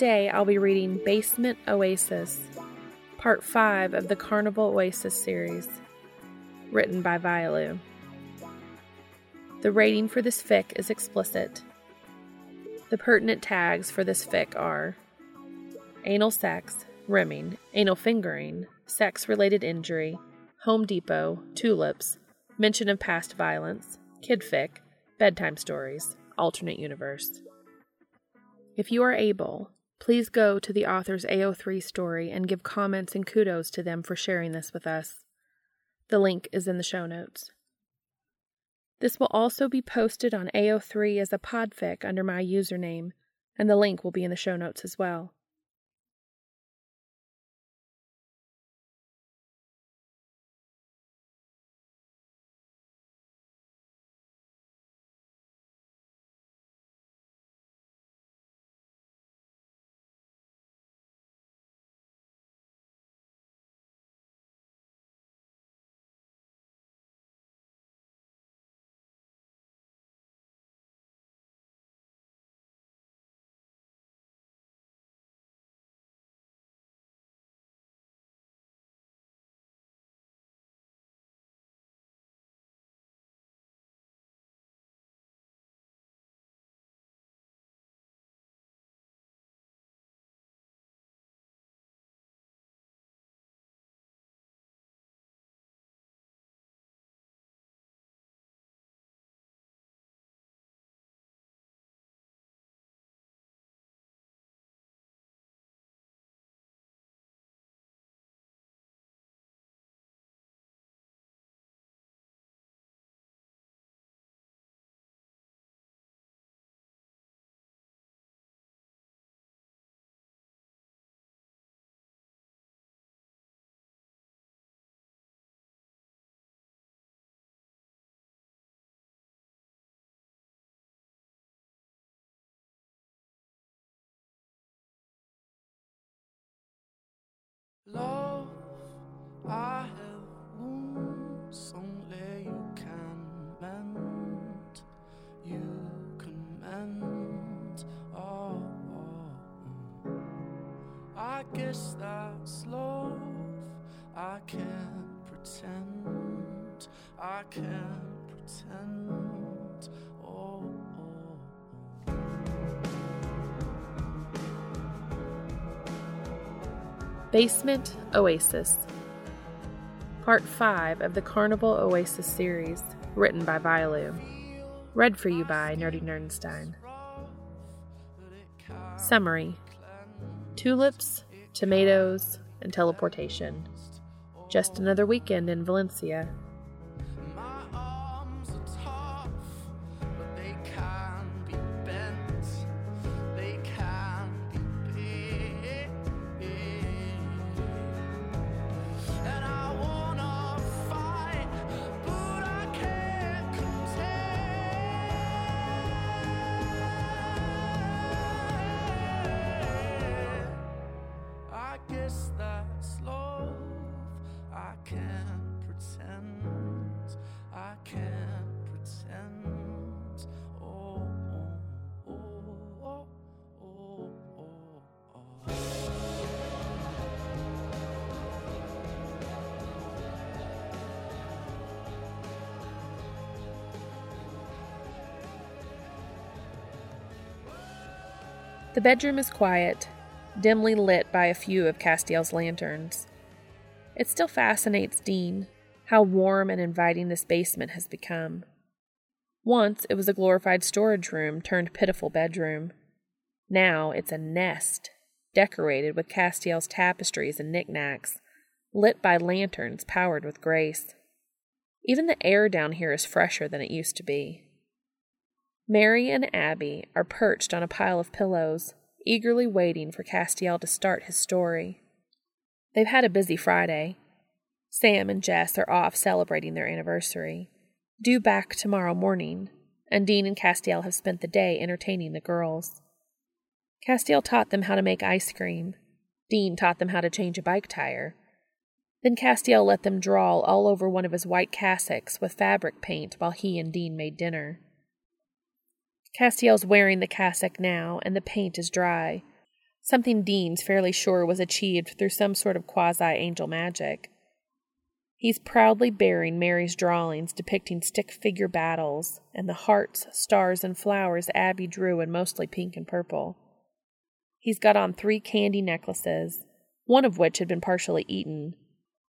Today I'll be reading Basement Oasis, Part 5 of the Carnival Oasis series, written by Violue. The rating for this fic is explicit. The pertinent tags for this fic are anal sex, rimming, anal fingering, sex related injury, Home Depot, tulips, mention of past violence, kid fic, bedtime stories, alternate universe. If you are able, please go to the author's AO3 story and give comments and kudos to them for sharing this with us. The link is in the show notes. This will also be posted on AO3 as a podfic under my username, and the link will be in the show notes as well. Love, I have wounds only you can mend. You can mend. Oh, oh, oh. I guess that's love. I can't pretend. I can't pretend. Basement Oasis, Part 5 of the Carnival Oasis series, written by Violue. Read for you by Nerdy Nerdenstein. Summary Tulips, tomatoes, and teleportation. Just another weekend in Valencia. The bedroom is quiet. dimly lit by a few of Castiel's lanterns. It still fascinates Dean how warm and inviting this basement has become. Once it was a glorified storage room turned pitiful bedroom. Now it's a nest, decorated with Castiel's tapestries and knickknacks, lit by lanterns powered with grace. Even the air down here is fresher than it used to be. Mary and Abby are perched on a pile of pillows, eagerly waiting for Castiel to start his story. They've had a busy Friday. Sam and Jess are off celebrating their anniversary, due back tomorrow morning, and Dean and Castiel have spent the day entertaining the girls. Castiel taught them how to make ice cream. Dean taught them how to change a bike tire. Then Castiel let them draw all over one of his white cassocks with fabric paint while he and Dean made dinner. Castiel's wearing the cassock now, and the paint is dry. Something Dean's fairly sure was achieved through some sort of quasi angel magic. He's proudly bearing Mary's drawings depicting stick figure battles and the hearts, stars, and flowers Abby drew in mostly pink and purple. He's got on three candy necklaces, one of which had been partially eaten,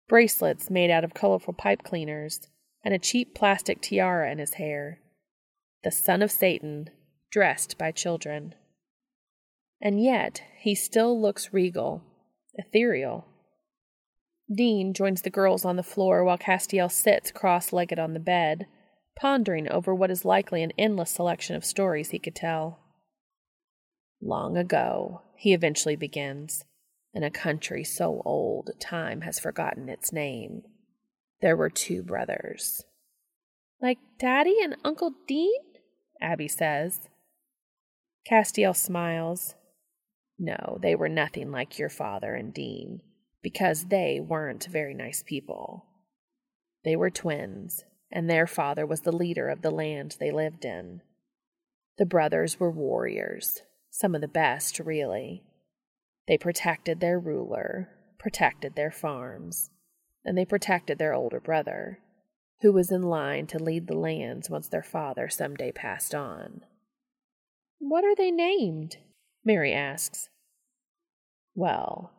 bracelets made out of colorful pipe cleaners, and a cheap plastic tiara in his hair the son of Satan, dressed by children. And yet he still looks regal, ethereal. Dean joins the girls on the floor while Castiel sits cross legged on the bed, pondering over what is likely an endless selection of stories he could tell. Long ago, he eventually begins, in a country so old time has forgotten its name, there were two brothers. Like Daddy and Uncle Dean? Abby says. Castiel smiles. No, they were nothing like your father and Dean, because they weren't very nice people. They were twins, and their father was the leader of the land they lived in. The brothers were warriors, some of the best, really. They protected their ruler, protected their farms, and they protected their older brother who was in line to lead the lands once their father some day passed on. What are they named? Mary asks. Well,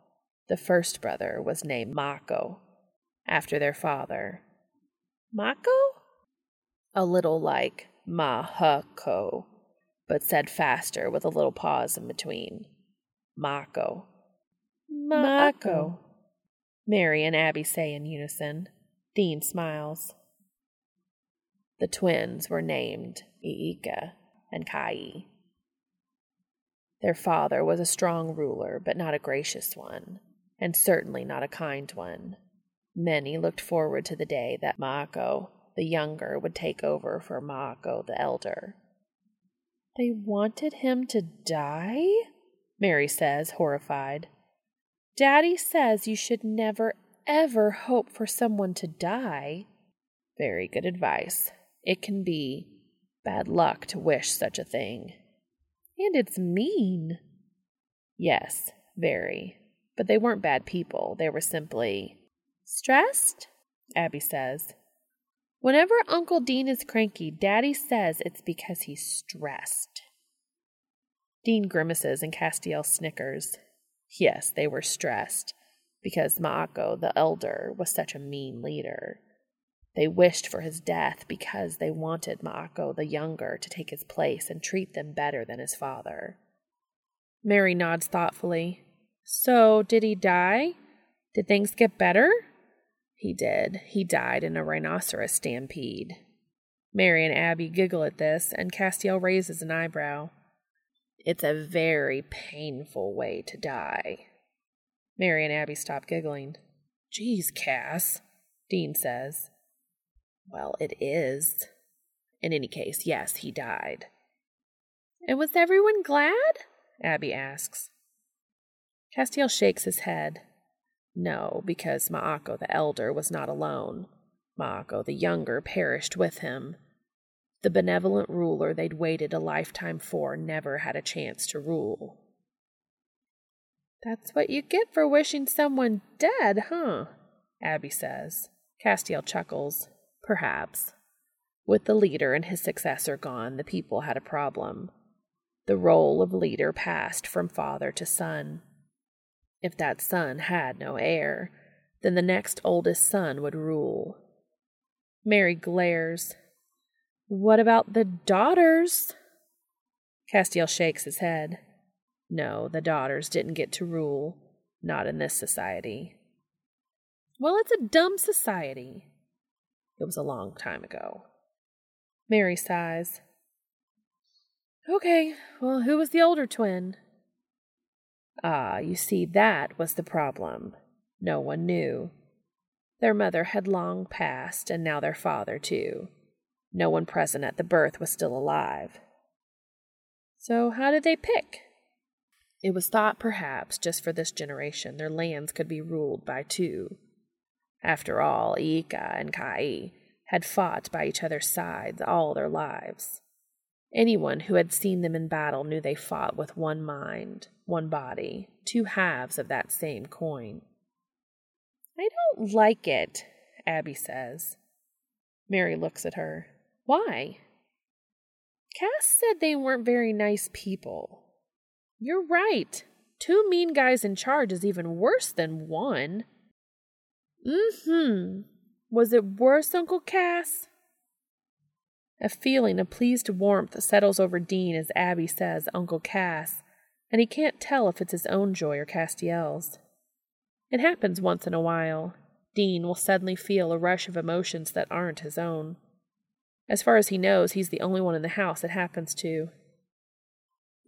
the first brother was named Mako, after their father. Mako? A little like Mahako, but said faster with a little pause in between. Mako. Mako. Mary and Abby say in unison. Dean smiles. The twins were named Ika and Kai. Their father was a strong ruler, but not a gracious one, and certainly not a kind one. Many looked forward to the day that Mako, the younger, would take over for Mako, the elder. They wanted him to die? Mary says, horrified. Daddy says you should never, ever hope for someone to die. Very good advice, it can be bad luck to wish such a thing. And it's mean. Yes, very. But they weren't bad people. They were simply stressed, Abby says. Whenever Uncle Dean is cranky, Daddy says it's because he's stressed. Dean grimaces and Castiel snickers. Yes, they were stressed because Mako, the elder, was such a mean leader. They wished for his death because they wanted Mako the younger to take his place and treat them better than his father. Mary nods thoughtfully. So, did he die? Did things get better? He did. He died in a rhinoceros stampede. Mary and Abby giggle at this, and Castiel raises an eyebrow. It's a very painful way to die. Mary and Abby stop giggling. Geez, Cass, Dean says. Well, it is. In any case, yes, he died. And was everyone glad? Abby asks. Castiel shakes his head. No, because Mako the elder was not alone. Mako the younger perished with him. The benevolent ruler they'd waited a lifetime for never had a chance to rule. That's what you get for wishing someone dead, huh? Abby says. Castiel chuckles. Perhaps. With the leader and his successor gone, the people had a problem. The role of leader passed from father to son. If that son had no heir, then the next oldest son would rule. Mary glares. What about the daughters? Castiel shakes his head. No, the daughters didn't get to rule, not in this society. Well, it's a dumb society. It was a long time ago. Mary sighs. Okay, well, who was the older twin? Ah, you see, that was the problem. No one knew. Their mother had long passed, and now their father, too. No one present at the birth was still alive. So, how did they pick? It was thought perhaps just for this generation their lands could be ruled by two. After all, Ika and Kai had fought by each other's sides all their lives. Anyone who had seen them in battle knew they fought with one mind, one body, two halves of that same coin. I don't like it, Abby says. Mary looks at her. Why? Cass said they weren't very nice people. You're right. Two mean guys in charge is even worse than one. Mm hmm. Was it worse, Uncle Cass? A feeling of pleased warmth settles over Dean as Abby says Uncle Cass, and he can't tell if it's his own joy or Castiel's. It happens once in a while. Dean will suddenly feel a rush of emotions that aren't his own. As far as he knows, he's the only one in the house it happens to.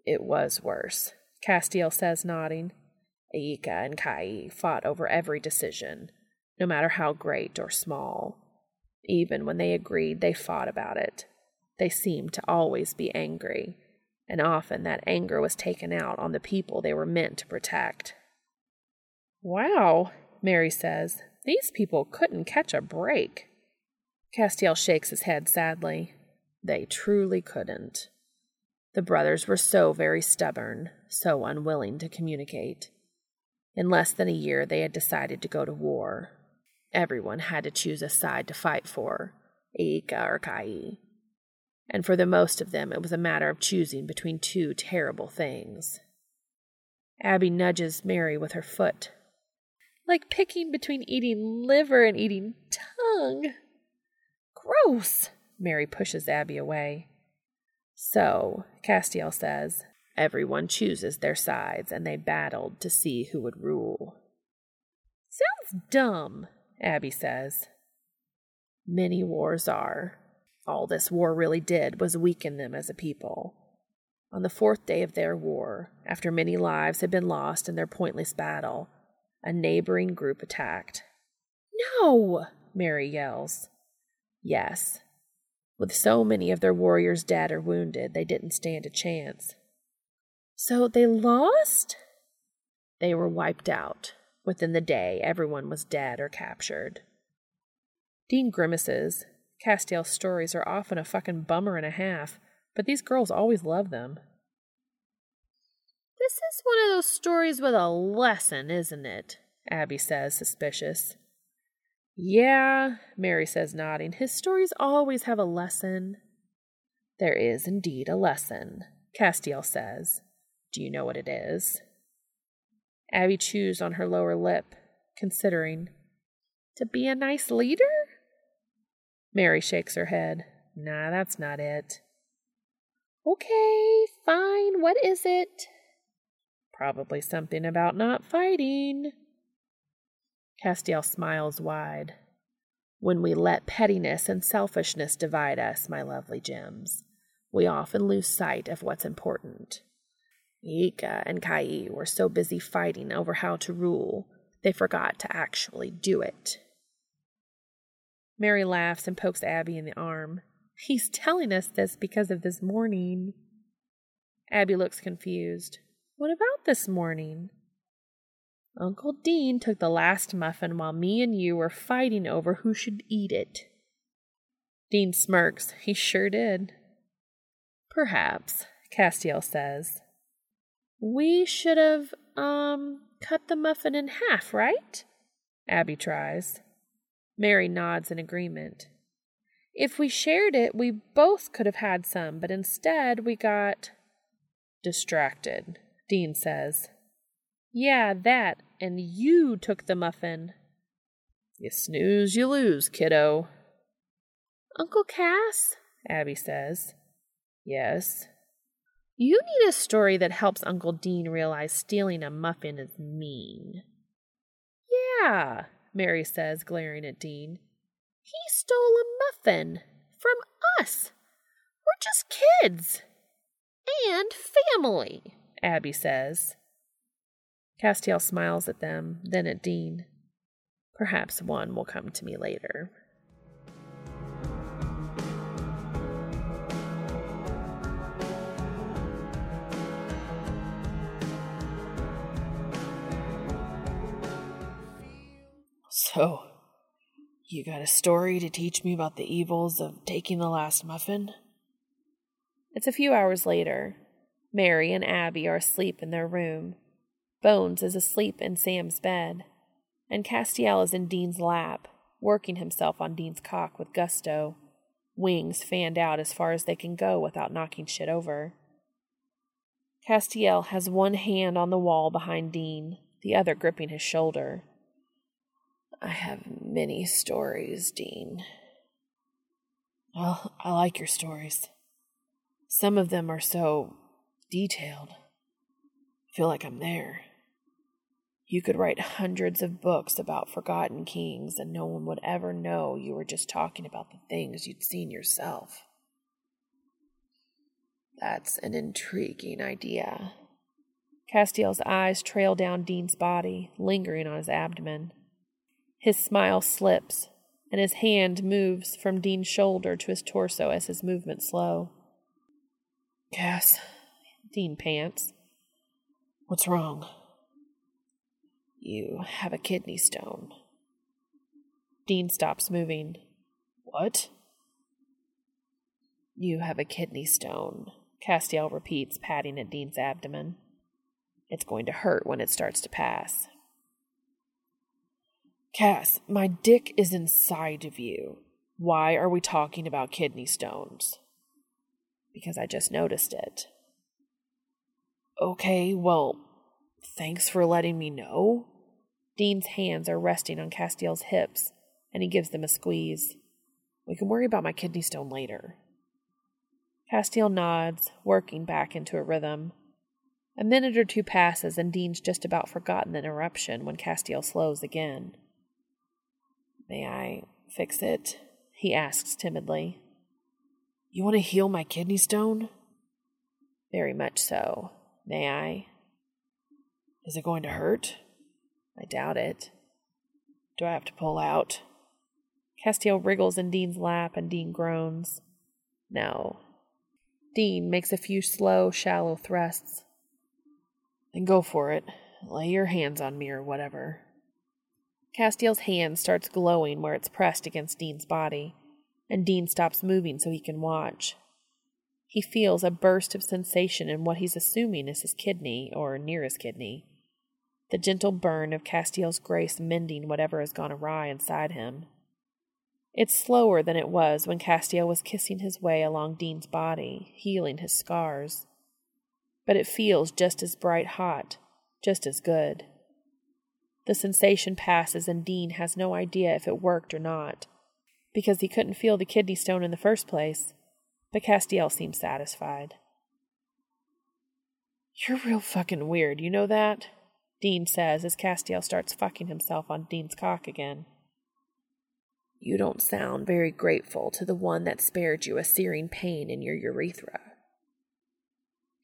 It was worse, Castiel says, nodding. Aika and Kai fought over every decision, no matter how great or small. Even when they agreed, they fought about it. They seemed to always be angry, and often that anger was taken out on the people they were meant to protect. Wow, Mary says. These people couldn't catch a break. Castiel shakes his head sadly. They truly couldn't. The brothers were so very stubborn, so unwilling to communicate. In less than a year, they had decided to go to war. Everyone had to choose a side to fight for, Ika or Kai. And for the most of them, it was a matter of choosing between two terrible things. Abby nudges Mary with her foot, like picking between eating liver and eating tongue. Gross! Mary pushes Abby away. So, Castiel says, everyone chooses their sides and they battled to see who would rule. Sounds dumb, Abby says. Many wars are. All this war really did was weaken them as a people. On the fourth day of their war, after many lives had been lost in their pointless battle, a neighboring group attacked. No! Mary yells. Yes. With so many of their warriors dead or wounded, they didn't stand a chance. So they lost? They were wiped out. Within the day, everyone was dead or captured. Dean grimaces. Castiel's stories are often a fucking bummer and a half, but these girls always love them. This is one of those stories with a lesson, isn't it? Abby says, suspicious. Yeah, Mary says, nodding. His stories always have a lesson. There is indeed a lesson, Castiel says. Do you know what it is? Abby chews on her lower lip, considering. To be a nice leader? Mary shakes her head. Nah, that's not it. Okay, fine. What is it? Probably something about not fighting. Castiel smiles wide. When we let pettiness and selfishness divide us, my lovely gems, we often lose sight of what's important. Ika and Kai were so busy fighting over how to rule, they forgot to actually do it. Mary laughs and pokes Abby in the arm. He's telling us this because of this morning. Abby looks confused. What about this morning? Uncle Dean took the last muffin while me and you were fighting over who should eat it. Dean smirks. He sure did. Perhaps, Castiel says. We should have, um, cut the muffin in half, right? Abby tries. Mary nods in agreement. If we shared it, we both could have had some, but instead we got distracted, Dean says. Yeah, that, and you took the muffin. You snooze, you lose, kiddo. Uncle Cass? Abby says. Yes. You need a story that helps Uncle Dean realize stealing a muffin is mean. Yeah, Mary says, glaring at Dean. He stole a muffin from us. We're just kids. And family, Abby says. Castiel smiles at them, then at Dean. Perhaps one will come to me later. So, you got a story to teach me about the evils of taking the last muffin? It's a few hours later. Mary and Abby are asleep in their room. Bones is asleep in Sam's bed, and Castiel is in Dean's lap, working himself on Dean's cock with gusto, wings fanned out as far as they can go without knocking shit over. Castiel has one hand on the wall behind Dean, the other gripping his shoulder. I have many stories, Dean. Well, I like your stories. Some of them are so detailed. I feel like I'm there. You could write hundreds of books about forgotten kings, and no one would ever know you were just talking about the things you'd seen yourself. That's an intriguing idea. Castiel's eyes trail down Dean's body, lingering on his abdomen. His smile slips, and his hand moves from Dean's shoulder to his torso as his movements slow. Cass, Dean pants. What's wrong? You have a kidney stone. Dean stops moving. What? You have a kidney stone, Castiel repeats, patting at Dean's abdomen. It's going to hurt when it starts to pass. Cass, my dick is inside of you. Why are we talking about kidney stones? Because I just noticed it. Okay, well, thanks for letting me know. Dean's hands are resting on Castiel's hips, and he gives them a squeeze. We can worry about my kidney stone later. Castiel nods, working back into a rhythm. A minute or two passes, and Dean's just about forgotten the interruption when Castiel slows again. May I fix it? he asks timidly. You want to heal my kidney stone? Very much so. May I? Is it going to hurt? I doubt it. Do I have to pull out? Castiel wriggles in Dean's lap and Dean groans. No. Dean makes a few slow, shallow thrusts. Then go for it. Lay your hands on me or whatever. Castiel's hand starts glowing where it's pressed against Dean's body, and Dean stops moving so he can watch. He feels a burst of sensation in what he's assuming is his kidney, or near his kidney. The gentle burn of Castiel's grace mending whatever has gone awry inside him. It's slower than it was when Castiel was kissing his way along Dean's body, healing his scars. But it feels just as bright hot, just as good. The sensation passes, and Dean has no idea if it worked or not, because he couldn't feel the kidney stone in the first place. But Castiel seems satisfied. You're real fucking weird, you know that? Dean says as Castiel starts fucking himself on Dean's cock again. You don't sound very grateful to the one that spared you a searing pain in your urethra.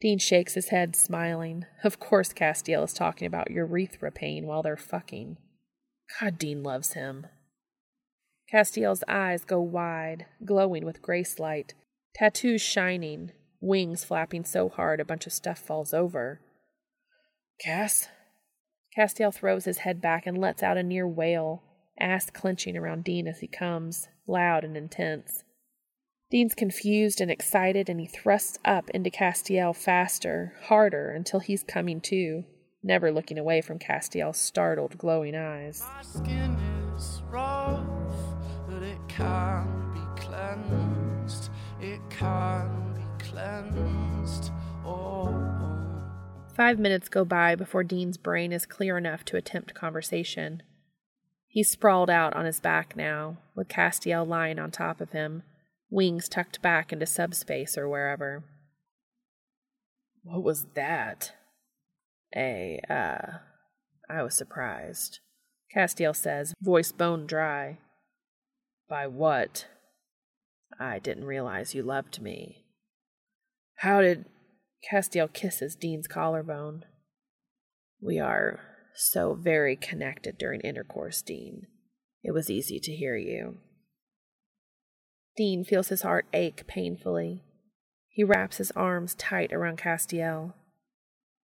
Dean shakes his head, smiling. Of course, Castiel is talking about urethra pain while they're fucking. God, Dean loves him. Castiel's eyes go wide, glowing with grace light, tattoos shining, wings flapping so hard a bunch of stuff falls over. Cass? Castiel throws his head back and lets out a near wail, ass clenching around Dean as he comes, loud and intense. Dean's confused and excited, and he thrusts up into Castiel faster, harder, until he's coming to, never looking away from Castiel's startled, glowing eyes. My skin is rough, but it can be cleansed. It can be cleansed. Oh, oh. Five minutes go by before Dean's brain is clear enough to attempt conversation. He's sprawled out on his back now, with Castiel lying on top of him, wings tucked back into subspace or wherever. What was that? A, uh, I was surprised. Castiel says, voice bone dry. By what? I didn't realize you loved me. How did. Castiel kisses Dean's collarbone. We are so very connected during intercourse, Dean. It was easy to hear you. Dean feels his heart ache painfully. He wraps his arms tight around Castiel.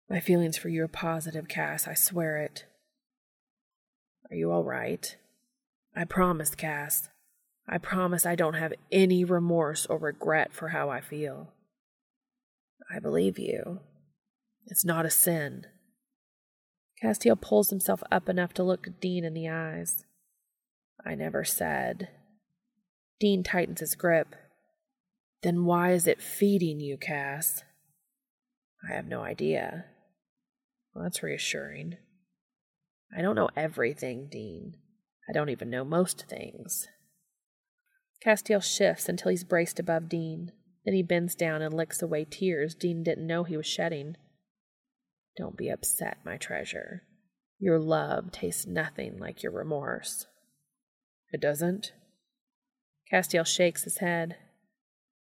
My feelings for you are positive, Cass, I swear it. Are you all right? I promise, Cass. I promise I don't have any remorse or regret for how I feel. I believe you. It's not a sin. Castiel pulls himself up enough to look Dean in the eyes. I never said. Dean tightens his grip. Then why is it feeding you, Cass? I have no idea. Well, that's reassuring. I don't know everything, Dean. I don't even know most things. Castiel shifts until he's braced above Dean. Then he bends down and licks away tears Dean didn't know he was shedding. Don't be upset, my treasure. Your love tastes nothing like your remorse. It doesn't? Castiel shakes his head.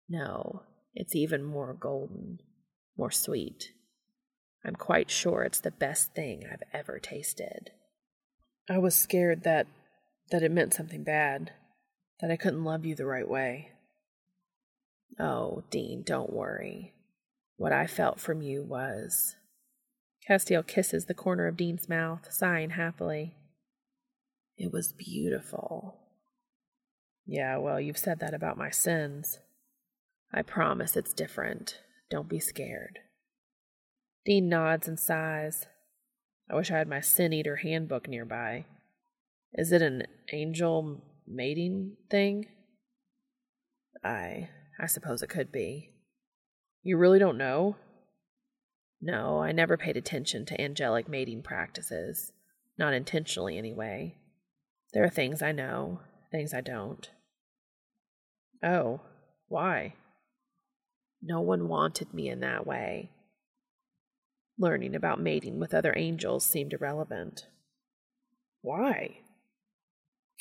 No, it's even more golden, more sweet. I'm quite sure it's the best thing I've ever tasted. I was scared that that it meant something bad, that I couldn't love you the right way. Oh, Dean, don't worry. What I felt from you was. Castiel kisses the corner of Dean's mouth, sighing happily. It was beautiful. Yeah, well, you've said that about my sins. I promise it's different. Don't be scared. Dean nods and sighs. I wish I had my Sin Eater handbook nearby. Is it an angel mating thing? I I suppose it could be. You really don't know? No, I never paid attention to angelic mating practices. Not intentionally, anyway. There are things I know, things I don't. Oh, why? No one wanted me in that way. Learning about mating with other angels seemed irrelevant. Why?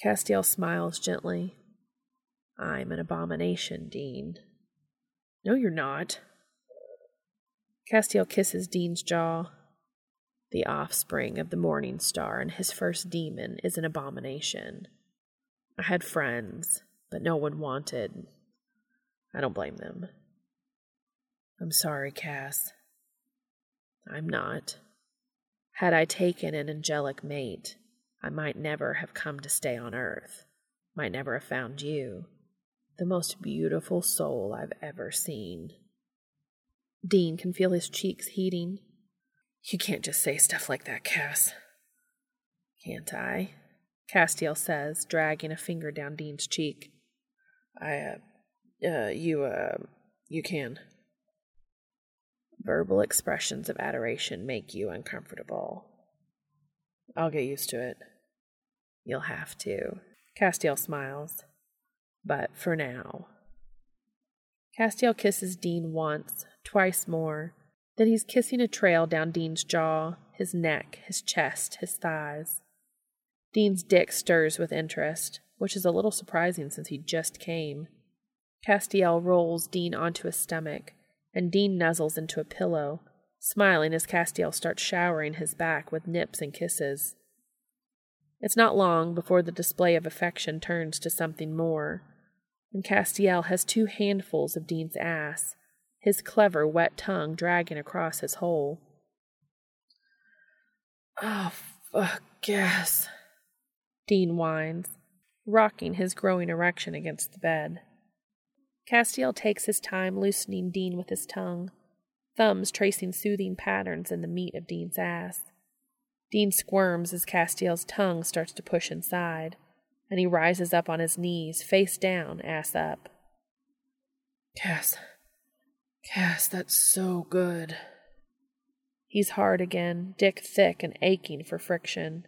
Castiel smiles gently. I'm an abomination, Dean. No, you're not. Castiel kisses Dean's jaw. The offspring of the morning star and his first demon is an abomination. I had friends, but no one wanted. I don't blame them. I'm sorry, Cass. I'm not. Had I taken an angelic mate, I might never have come to stay on Earth, might never have found you, the most beautiful soul I've ever seen. Dean can feel his cheeks heating. You can't just say stuff like that, Cass. Can't I? Castiel says, dragging a finger down Dean's cheek. I, uh, uh, you, uh, you can. Verbal expressions of adoration make you uncomfortable. I'll get used to it. You'll have to. Castiel smiles. But for now. Castiel kisses Dean once, twice more. Then he's kissing a trail down Dean's jaw, his neck, his chest, his thighs. Dean's dick stirs with interest, which is a little surprising since he just came. Castiel rolls Dean onto his stomach, and Dean nuzzles into a pillow, smiling as Castiel starts showering his back with nips and kisses. It's not long before the display of affection turns to something more, and Castiel has two handfuls of Dean's ass, his clever wet tongue dragging across his hole. Oh, fuck yes, Dean whines, rocking his growing erection against the bed. Castiel takes his time loosening Dean with his tongue, thumbs tracing soothing patterns in the meat of Dean's ass. Dean squirms as Castiel's tongue starts to push inside, and he rises up on his knees, face down, ass up. Cass, Cass, that's so good. He's hard again, dick thick and aching for friction.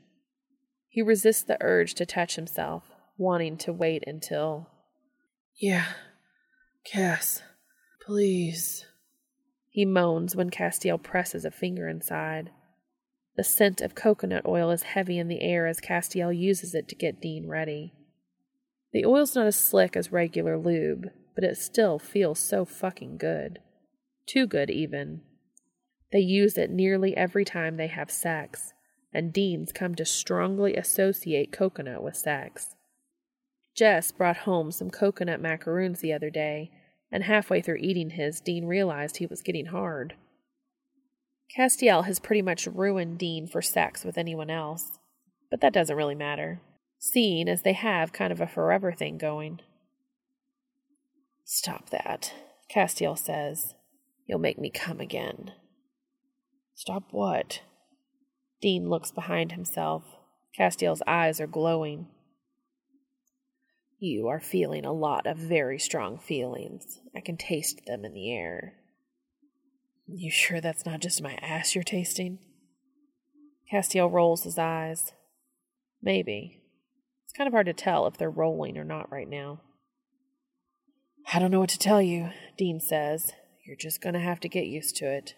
He resists the urge to touch himself, wanting to wait until. Yeah, Cass, please. He moans when Castiel presses a finger inside. The scent of coconut oil is heavy in the air as Castiel uses it to get Dean ready. The oil's not as slick as regular lube, but it still feels so fucking good. Too good, even. They use it nearly every time they have sex, and Dean's come to strongly associate coconut with sex. Jess brought home some coconut macaroons the other day, and halfway through eating his, Dean realized he was getting hard. Castiel has pretty much ruined Dean for sex with anyone else, but that doesn't really matter, seeing as they have kind of a forever thing going. Stop that, Castiel says. You'll make me come again. Stop what? Dean looks behind himself. Castiel's eyes are glowing. You are feeling a lot of very strong feelings. I can taste them in the air. You sure that's not just my ass you're tasting? Castiel rolls his eyes. Maybe. It's kind of hard to tell if they're rolling or not right now. I don't know what to tell you, Dean says. You're just going to have to get used to it.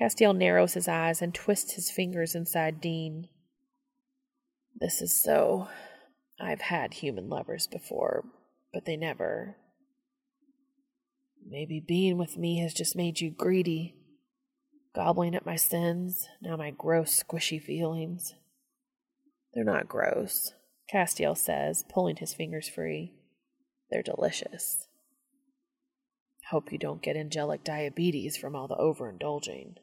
Castiel narrows his eyes and twists his fingers inside Dean. This is so. I've had human lovers before, but they never. Maybe being with me has just made you greedy, gobbling at my sins, now my gross, squishy feelings. They're not gross, Castiel says, pulling his fingers free. They're delicious. Hope you don't get angelic diabetes from all the overindulging.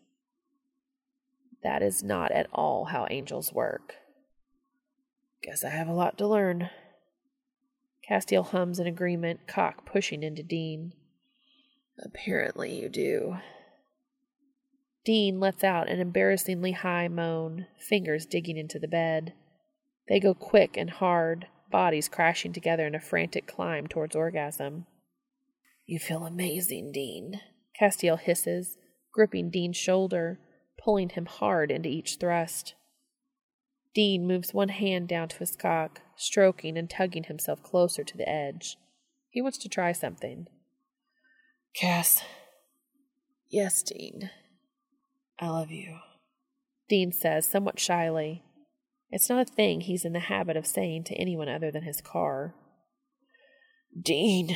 That is not at all how angels work. Guess I have a lot to learn. Castiel hums in agreement, cock pushing into Dean. Apparently you do. Dean lets out an embarrassingly high moan, fingers digging into the bed. They go quick and hard, bodies crashing together in a frantic climb towards orgasm. You feel amazing, Dean, Castiel hisses, gripping Dean's shoulder, pulling him hard into each thrust. Dean moves one hand down to his cock, stroking and tugging himself closer to the edge. He wants to try something. Cass. Yes, Dean. I love you. Dean says somewhat shyly. It's not a thing he's in the habit of saying to anyone other than his car. Dean.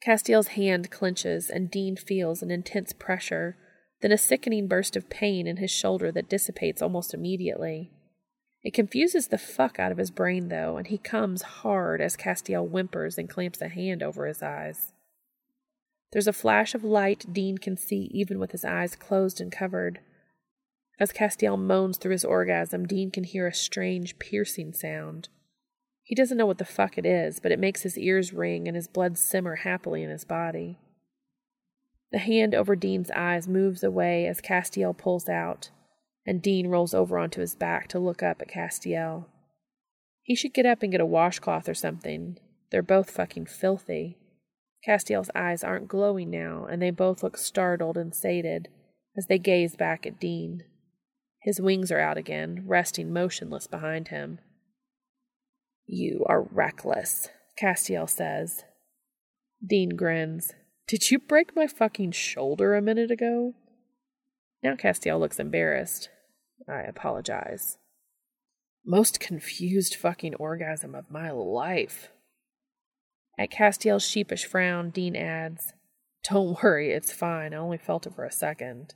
Castiel's hand clenches, and Dean feels an intense pressure, then a sickening burst of pain in his shoulder that dissipates almost immediately. It confuses the fuck out of his brain, though, and he comes hard as Castiel whimpers and clamps a hand over his eyes. There's a flash of light Dean can see even with his eyes closed and covered. As Castiel moans through his orgasm, Dean can hear a strange, piercing sound. He doesn't know what the fuck it is, but it makes his ears ring and his blood simmer happily in his body. The hand over Dean's eyes moves away as Castiel pulls out, and Dean rolls over onto his back to look up at Castiel. He should get up and get a washcloth or something. They're both fucking filthy. Castiel's eyes aren't glowing now, and they both look startled and sated as they gaze back at Dean. His wings are out again, resting motionless behind him. You are reckless, Castiel says. Dean grins. Did you break my fucking shoulder a minute ago? Now Castiel looks embarrassed. I apologize. Most confused fucking orgasm of my life. At Castiel's sheepish frown, Dean adds, Don't worry, it's fine. I only felt it for a second.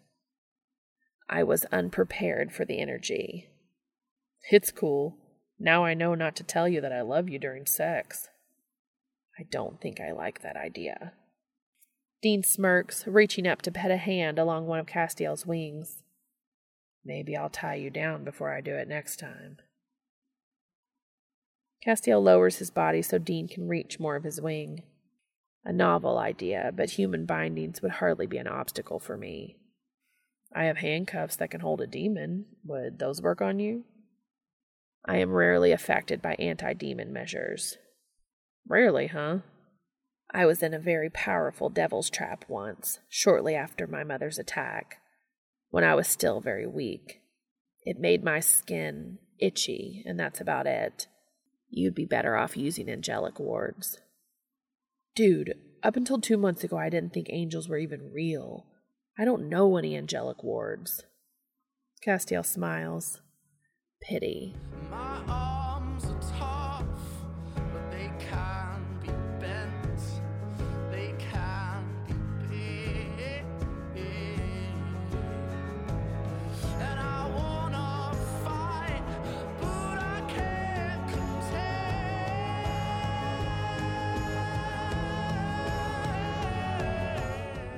I was unprepared for the energy. It's cool. Now I know not to tell you that I love you during sex. I don't think I like that idea. Dean smirks, reaching up to pet a hand along one of Castiel's wings. Maybe I'll tie you down before I do it next time. Castiel lowers his body so Dean can reach more of his wing. A novel idea, but human bindings would hardly be an obstacle for me. I have handcuffs that can hold a demon. Would those work on you? I am rarely affected by anti demon measures. Rarely, huh? I was in a very powerful devil's trap once, shortly after my mother's attack. When I was still very weak. It made my skin itchy, and that's about it. You'd be better off using angelic wards. Dude, up until two months ago, I didn't think angels were even real. I don't know any angelic wards. Castiel smiles. Pity.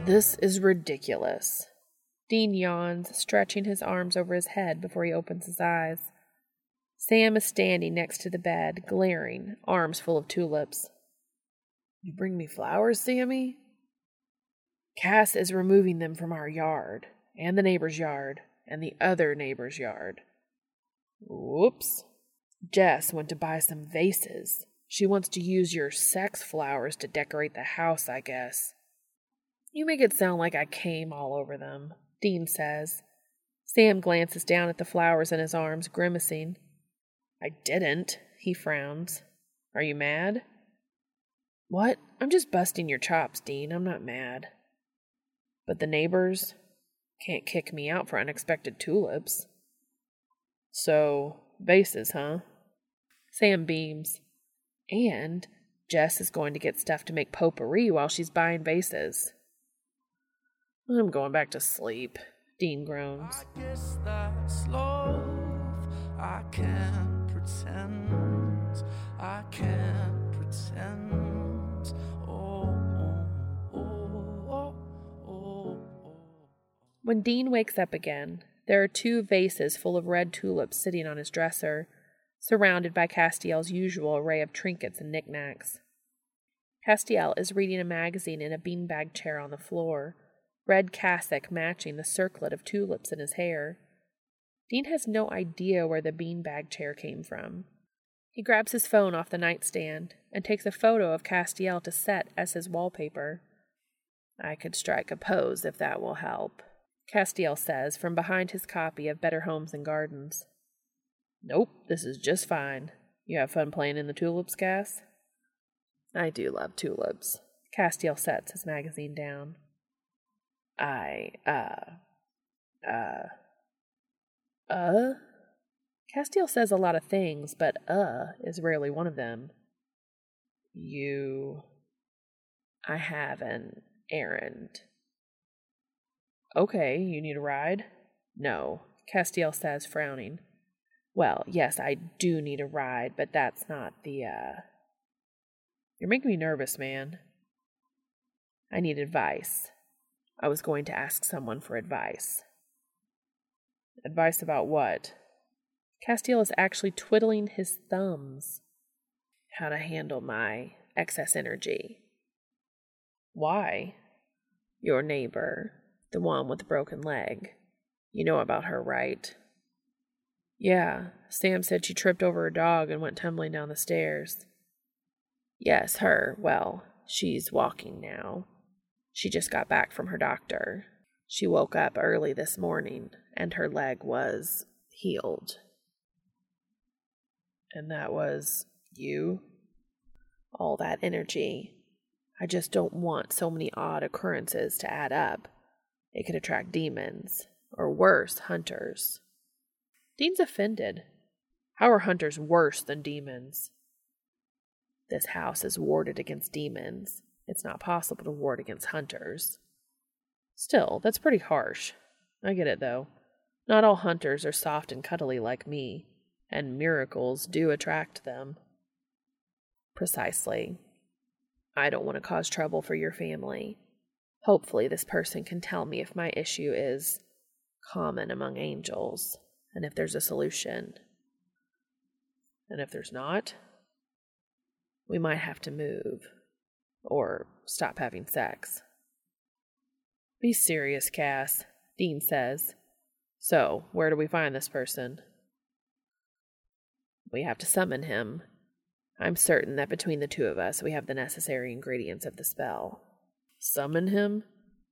This is ridiculous. Dean yawns, stretching his arms over his head before he opens his eyes. Sam is standing next to the bed, glaring, arms full of tulips. You bring me flowers, Sammy? Cass is removing them from our yard, and the neighbor's yard, and the other neighbor's yard. Whoops. Jess went to buy some vases. She wants to use your sex flowers to decorate the house, I guess. You make it sound like I came all over them, Dean says. Sam glances down at the flowers in his arms, grimacing. I didn't, he frowns. Are you mad? What? I'm just busting your chops, Dean. I'm not mad. But the neighbors can't kick me out for unexpected tulips. So, vases, huh? Sam beams. And Jess is going to get stuff to make potpourri while she's buying vases. I'm going back to sleep, Dean groans. I guess that's love. I can't pretend. I can't pretend. Oh, oh, oh, oh, oh, oh. When Dean wakes up again, there are two vases full of red tulips sitting on his dresser, surrounded by Castiel's usual array of trinkets and knickknacks. Castiel is reading a magazine in a beanbag chair on the floor, red cassock matching the circlet of tulips in his hair. Dean has no idea where the beanbag chair came from. He grabs his phone off the nightstand and takes a photo of Castiel to set as his wallpaper. I could strike a pose if that will help, Castiel says from behind his copy of Better Homes and Gardens. Nope, this is just fine. You have fun playing in the tulips, Cass? I do love tulips. Castiel sets his magazine down. I, uh, uh, uh? Castiel says a lot of things, but uh is rarely one of them. You. I have an errand. Okay, you need a ride? No, Castiel says, frowning. Well, yes, I do need a ride, but that's not the, uh. You're making me nervous, man. I need advice. I was going to ask someone for advice. Advice about what? Castiel is actually twiddling his thumbs. How to handle my excess energy. Why? Your neighbor, the one with the broken leg. You know about her, right? Yeah, Sam said she tripped over a dog and went tumbling down the stairs. Yes, her. Well, she's walking now. She just got back from her doctor. She woke up early this morning and her leg was healed. And that was you? All that energy. I just don't want so many odd occurrences to add up. It could attract demons, or worse, hunters. Dean's offended. How are hunters worse than demons? This house is warded against demons. It's not possible to ward against hunters. Still, that's pretty harsh. I get it, though. Not all hunters are soft and cuddly like me, and miracles do attract them. Precisely. I don't want to cause trouble for your family. Hopefully, this person can tell me if my issue is common among angels, and if there's a solution. And if there's not, we might have to move or stop having sex. Be serious, Cass, Dean says. So, where do we find this person? We have to summon him. I'm certain that between the two of us, we have the necessary ingredients of the spell. Summon him?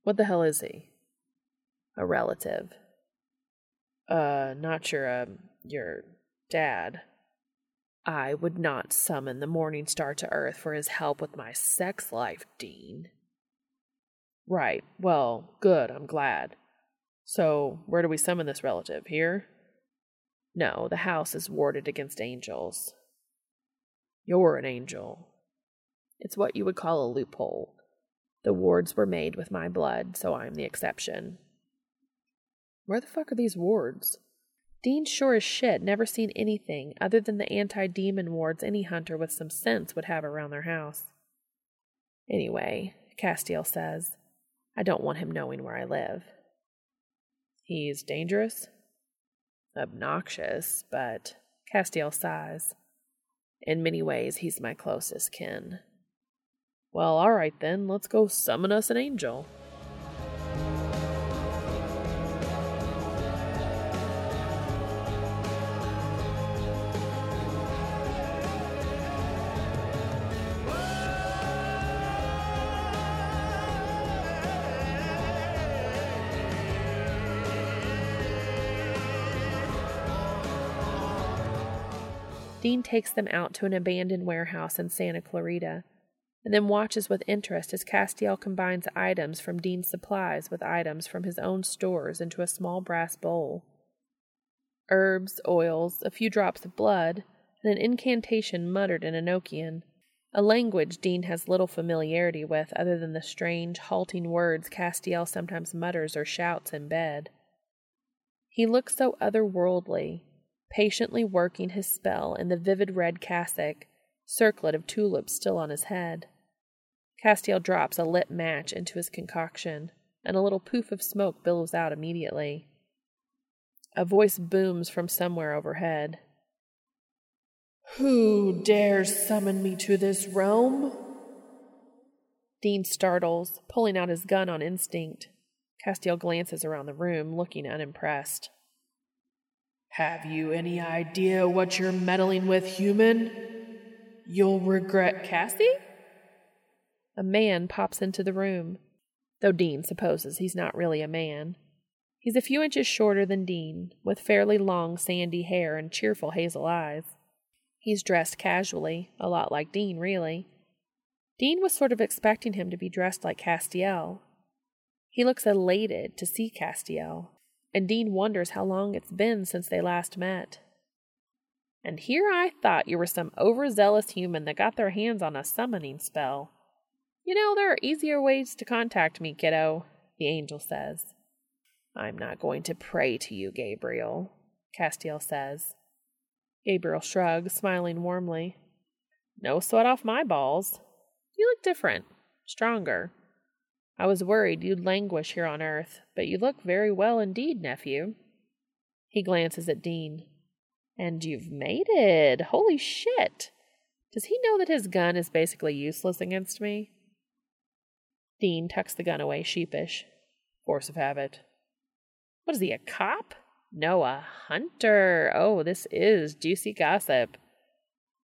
What the hell is he? A relative. Uh, not your, um, your dad. I would not summon the Morning Star to Earth for his help with my sex life, Dean. Right. Well, good. I'm glad. So, where do we summon this relative? Here? No, the house is warded against angels. You're an angel. It's what you would call a loophole. The wards were made with my blood, so I'm the exception. Where the fuck are these wards? Dean sure as shit never seen anything other than the anti demon wards any hunter with some sense would have around their house. Anyway, Castiel says, I don't want him knowing where I live. He's dangerous? Obnoxious, but Castiel sighs. In many ways, he's my closest kin. Well, all right then, let's go summon us an angel. Dean takes them out to an abandoned warehouse in Santa Clarita, and then watches with interest as Castiel combines items from Dean's supplies with items from his own stores into a small brass bowl. Herbs, oils, a few drops of blood, and an incantation muttered in Enochian, a language Dean has little familiarity with other than the strange, halting words Castiel sometimes mutters or shouts in bed. He looks so otherworldly, patiently working his spell in the vivid red cassock, circlet of tulips still on his head. Castiel drops a lit match into his concoction, and a little poof of smoke billows out immediately. A voice booms from somewhere overhead. Who dares summon me to this realm? Dean startles, pulling out his gun on instinct. Castiel glances around the room, looking unimpressed. Have you any idea what you're meddling with, human? You'll regret Cassie? A man pops into the room, though Dean supposes he's not really a man. He's a few inches shorter than Dean, with fairly long sandy hair and cheerful hazel eyes. He's dressed casually, a lot like Dean, really. Dean was sort of expecting him to be dressed like Castiel. He looks elated to see Castiel, and Dean wonders how long it's been since they last met. And here I thought you were some overzealous human that got their hands on a summoning spell. You know, there are easier ways to contact me, kiddo, the angel says. I'm not going to pray to you, Gabriel, Castiel says. Gabriel shrugs, smiling warmly. No sweat off my balls. You look different, stronger. I was worried you'd languish here on earth, but you look very well indeed, nephew. He glances at Dean. And you've made it. Holy shit. Does he know that his gun is basically useless against me? Dean tucks the gun away, sheepish. Force of habit. What is he, a cop? No, a hunter. Oh, this is juicy gossip.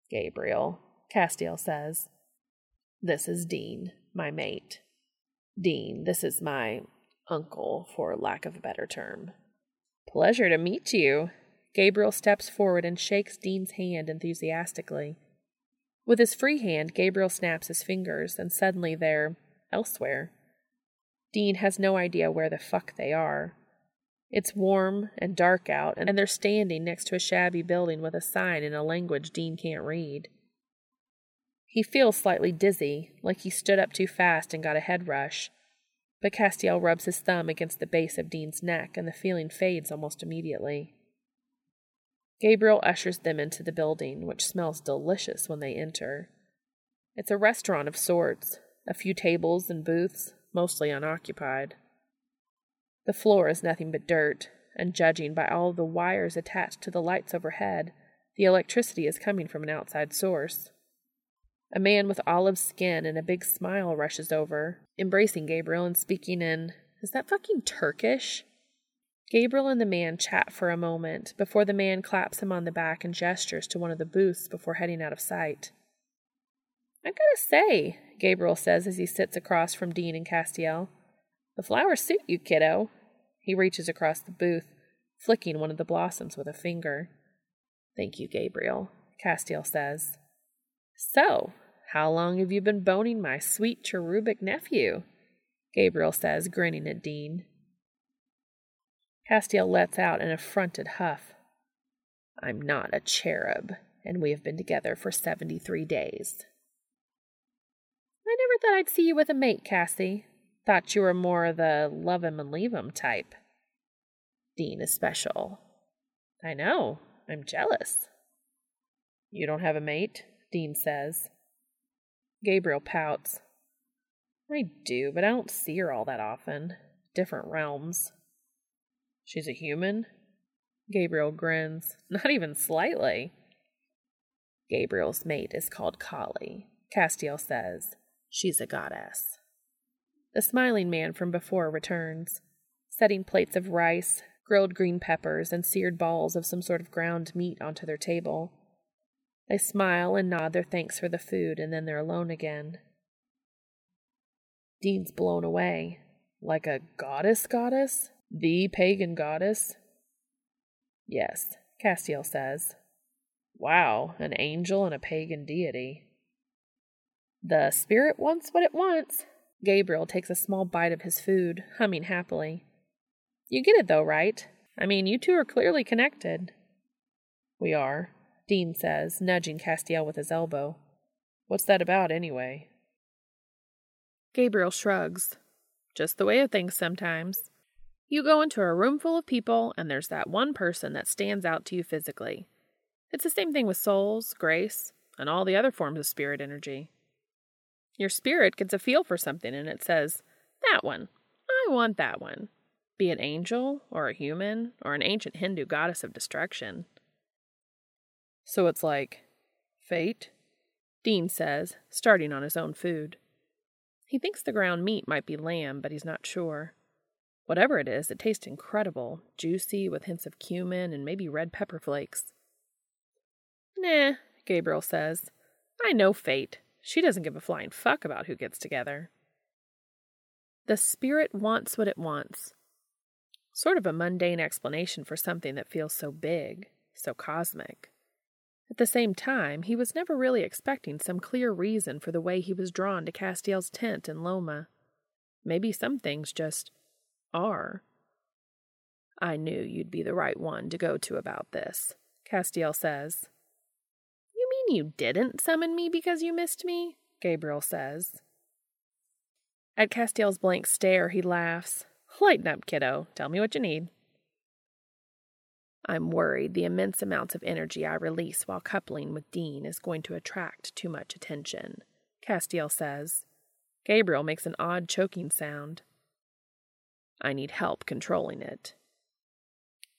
Gabriel, Castiel says. This is Dean, my mate. Dean, this is my uncle, for lack of a better term. Pleasure to meet you. Gabriel steps forward and shakes Dean's hand enthusiastically. With his free hand, Gabriel snaps his fingers, and suddenly they're elsewhere. Dean has no idea where the fuck they are. It's warm and dark out, and they're standing next to a shabby building with a sign in a language Dean can't read. He feels slightly dizzy, like he stood up too fast and got a head rush. But Castiel rubs his thumb against the base of Dean's neck, and the feeling fades almost immediately. Gabriel ushers them into the building, which smells delicious when they enter. It's a restaurant of sorts, a few tables and booths, mostly unoccupied. The floor is nothing but dirt, and judging by all the wires attached to the lights overhead, the electricity is coming from an outside source. A man with olive skin and a big smile rushes over, embracing Gabriel and speaking in, Is that fucking Turkish? Gabriel and the man chat for a moment before the man claps him on the back and gestures to one of the booths before heading out of sight. I gotta say, Gabriel says as he sits across from Dean and Castiel, the flowers suit you, kiddo. He reaches across the booth, flicking one of the blossoms with a finger. Thank you, Gabriel, Castiel says. So, how long have you been boning my sweet cherubic nephew? Gabriel says, grinning at Dean. Castiel lets out an affronted huff. I'm not a cherub, and we have been together for 73 days. I never thought I'd see you with a mate, Cassie. Thought you were more the love him and leave him type. Dean is special. I know. I'm jealous. You don't have a mate? Dean says. Gabriel pouts. I do, but I don't see her all that often. Different realms. She's a human? Gabriel grins. Not even slightly. Gabriel's mate is called Kali, Castiel says. She's a goddess. The smiling man from before returns, setting plates of rice, grilled green peppers, and seared balls of some sort of ground meat onto their table. They smile and nod their thanks for the food, and then they're alone again. Dean's blown away. Like a goddess goddess? The pagan goddess? Yes, Castiel says. Wow, an angel and a pagan deity. The spirit wants what it wants. Gabriel takes a small bite of his food, humming happily. You get it, though, right? I mean, you two are clearly connected. We are, Dean says, nudging Castiel with his elbow. What's that about, anyway? Gabriel shrugs. Just the way of things sometimes. You go into a room full of people, and there's that one person that stands out to you physically. It's the same thing with souls, grace, and all the other forms of spirit energy. Your spirit gets a feel for something and it says, That one. I want that one. Be an angel, or a human, or an ancient Hindu goddess of destruction. So it's like fate? Dean says, starting on his own food. He thinks the ground meat might be lamb, but he's not sure. Whatever it is, it tastes incredible, juicy with hints of cumin and maybe red pepper flakes. Nah, Gabriel says. I know fate. She doesn't give a flying fuck about who gets together. The spirit wants what it wants. Sort of a mundane explanation for something that feels so big, so cosmic. At the same time, he was never really expecting some clear reason for the way he was drawn to Castiel's tent in Loma. Maybe some things just are. I knew you'd be the right one to go to about this, Castiel says you mean you didn't summon me because you missed me? Gabriel says. At Castiel's blank stare, he laughs. Lighten up, kiddo. Tell me what you need. I'm worried the immense amounts of energy I release while coupling with Dean is going to attract too much attention, Castiel says. Gabriel makes an odd choking sound. I need help controlling it.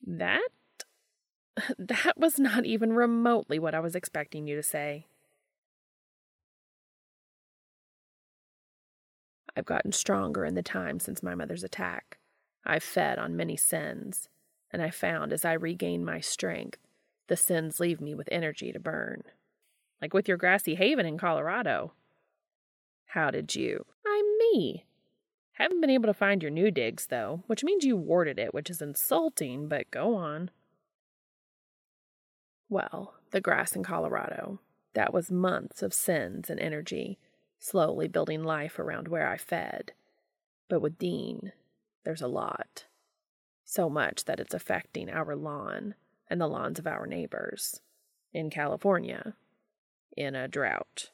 That That was not even remotely what I was expecting you to say. I've gotten stronger in the time since my mother's attack. I've fed on many sins, and I found as I regain my strength, the sins leave me with energy to burn. Like with your grassy haven in Colorado. How did you? I'm me. Haven't been able to find your new digs, though, which means you warded it, which is insulting, but go on. Well, the grass in Colorado. That was months of sins and energy, slowly building life around where I fed. But with Dean, there's a lot. So much that it's affecting our lawn and the lawns of our neighbors. In California, in a drought.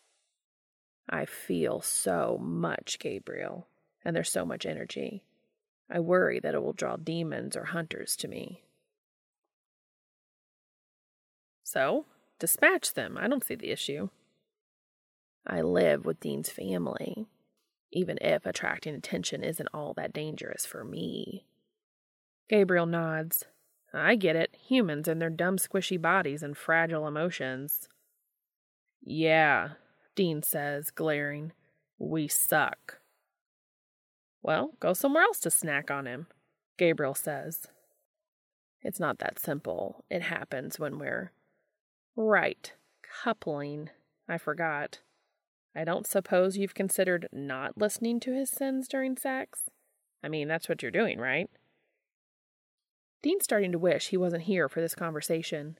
I feel so much, Gabriel, and there's so much energy. I worry that it will draw demons or hunters to me. So, dispatch them. I don't see the issue. I live with Dean's family, even if attracting attention isn't all that dangerous for me. Gabriel nods. I get it. Humans and their dumb, squishy bodies and fragile emotions. Yeah, Dean says, glaring. We suck. Well, go somewhere else to snack on him, Gabriel says. It's not that simple. It happens when we're Right. Coupling. I forgot. I don't suppose you've considered not listening to his sins during sex? I mean, that's what you're doing, right? Dean's starting to wish he wasn't here for this conversation.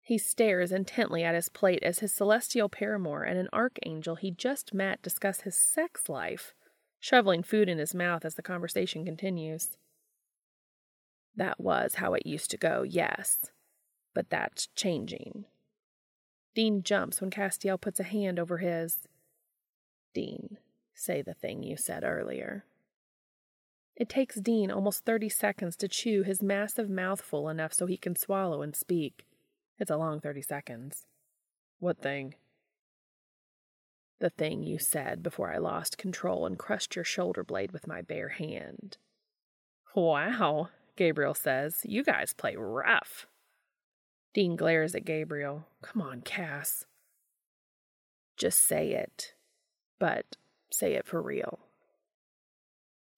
He stares intently at his plate as his celestial paramour and an archangel he just met discuss his sex life, shoveling food in his mouth as the conversation continues. That was how it used to go, yes, but that's changing. Dean jumps when Castiel puts a hand over his. Dean, say the thing you said earlier. It takes Dean almost 30 seconds to chew his massive mouthful enough so he can swallow and speak. It's a long 30 seconds. What thing? The thing you said before I lost control and crushed your shoulder blade with my bare hand. Wow, Gabriel says. You guys play rough. Dean glares at Gabriel. Come on, Cass. Just say it. But say it for real.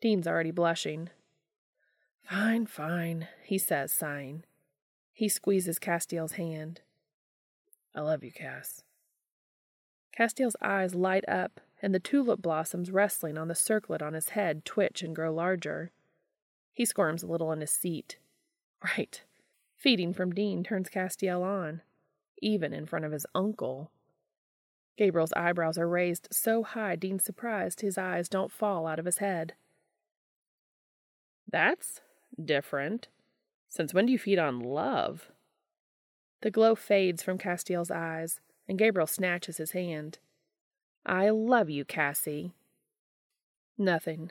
Dean's already blushing. Fine, fine, he says, sighing. He squeezes Castiel's hand. I love you, Cass. Castiel's eyes light up, and the tulip blossoms rustling on the circlet on his head twitch and grow larger. He squirms a little in his seat. Right. Feeding from Dean turns Castiel on, even in front of his uncle. Gabriel's eyebrows are raised so high Dean's surprised his eyes don't fall out of his head. That's different. Since when do you feed on love? The glow fades from Castiel's eyes, and Gabriel snatches his hand. I love you, Cassie. Nothing.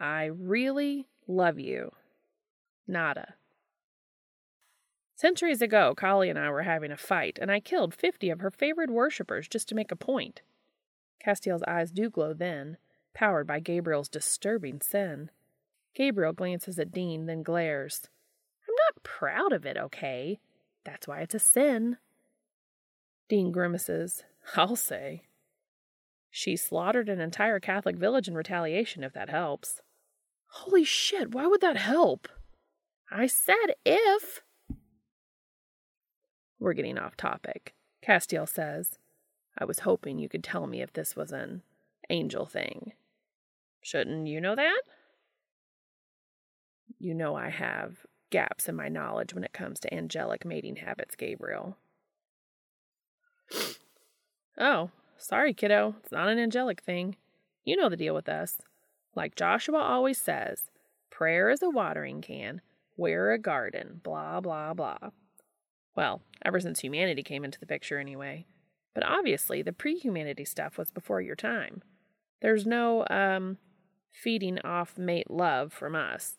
I really Love you. Nada. Centuries ago, Kali and I were having a fight, and I killed fifty of her favorite worshippers just to make a point. Castiel's eyes do glow then, powered by Gabriel's disturbing sin. Gabriel glances at Dean, then glares. I'm not proud of it, okay? That's why it's a sin. Dean grimaces. I'll say. She slaughtered an entire Catholic village in retaliation, if that helps. Holy shit, why would that help? I said if. We're getting off topic. Castiel says, I was hoping you could tell me if this was an angel thing. Shouldn't you know that? You know I have gaps in my knowledge when it comes to angelic mating habits, Gabriel. oh, sorry, kiddo. It's not an angelic thing. You know the deal with us. Like Joshua always says, prayer is a watering can, we're a garden, blah, blah, blah. Well, ever since humanity came into the picture, anyway. But obviously, the pre humanity stuff was before your time. There's no, um, feeding off mate love from us.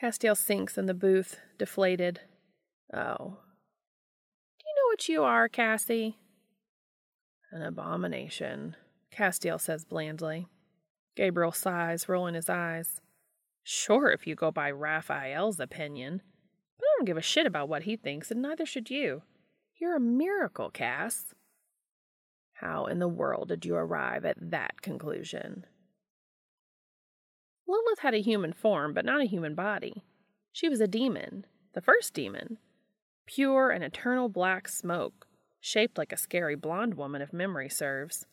Castiel sinks in the booth, deflated. Oh. Do you know what you are, Cassie? An abomination, Castiel says blandly. Gabriel sighs, rolling his eyes. Sure, if you go by Raphael's opinion. But I don't give a shit about what he thinks, and neither should you. You're a miracle, Cass. How in the world did you arrive at that conclusion? Lilith had a human form, but not a human body. She was a demon, the first demon. Pure and eternal black smoke, shaped like a scary blonde woman if memory serves.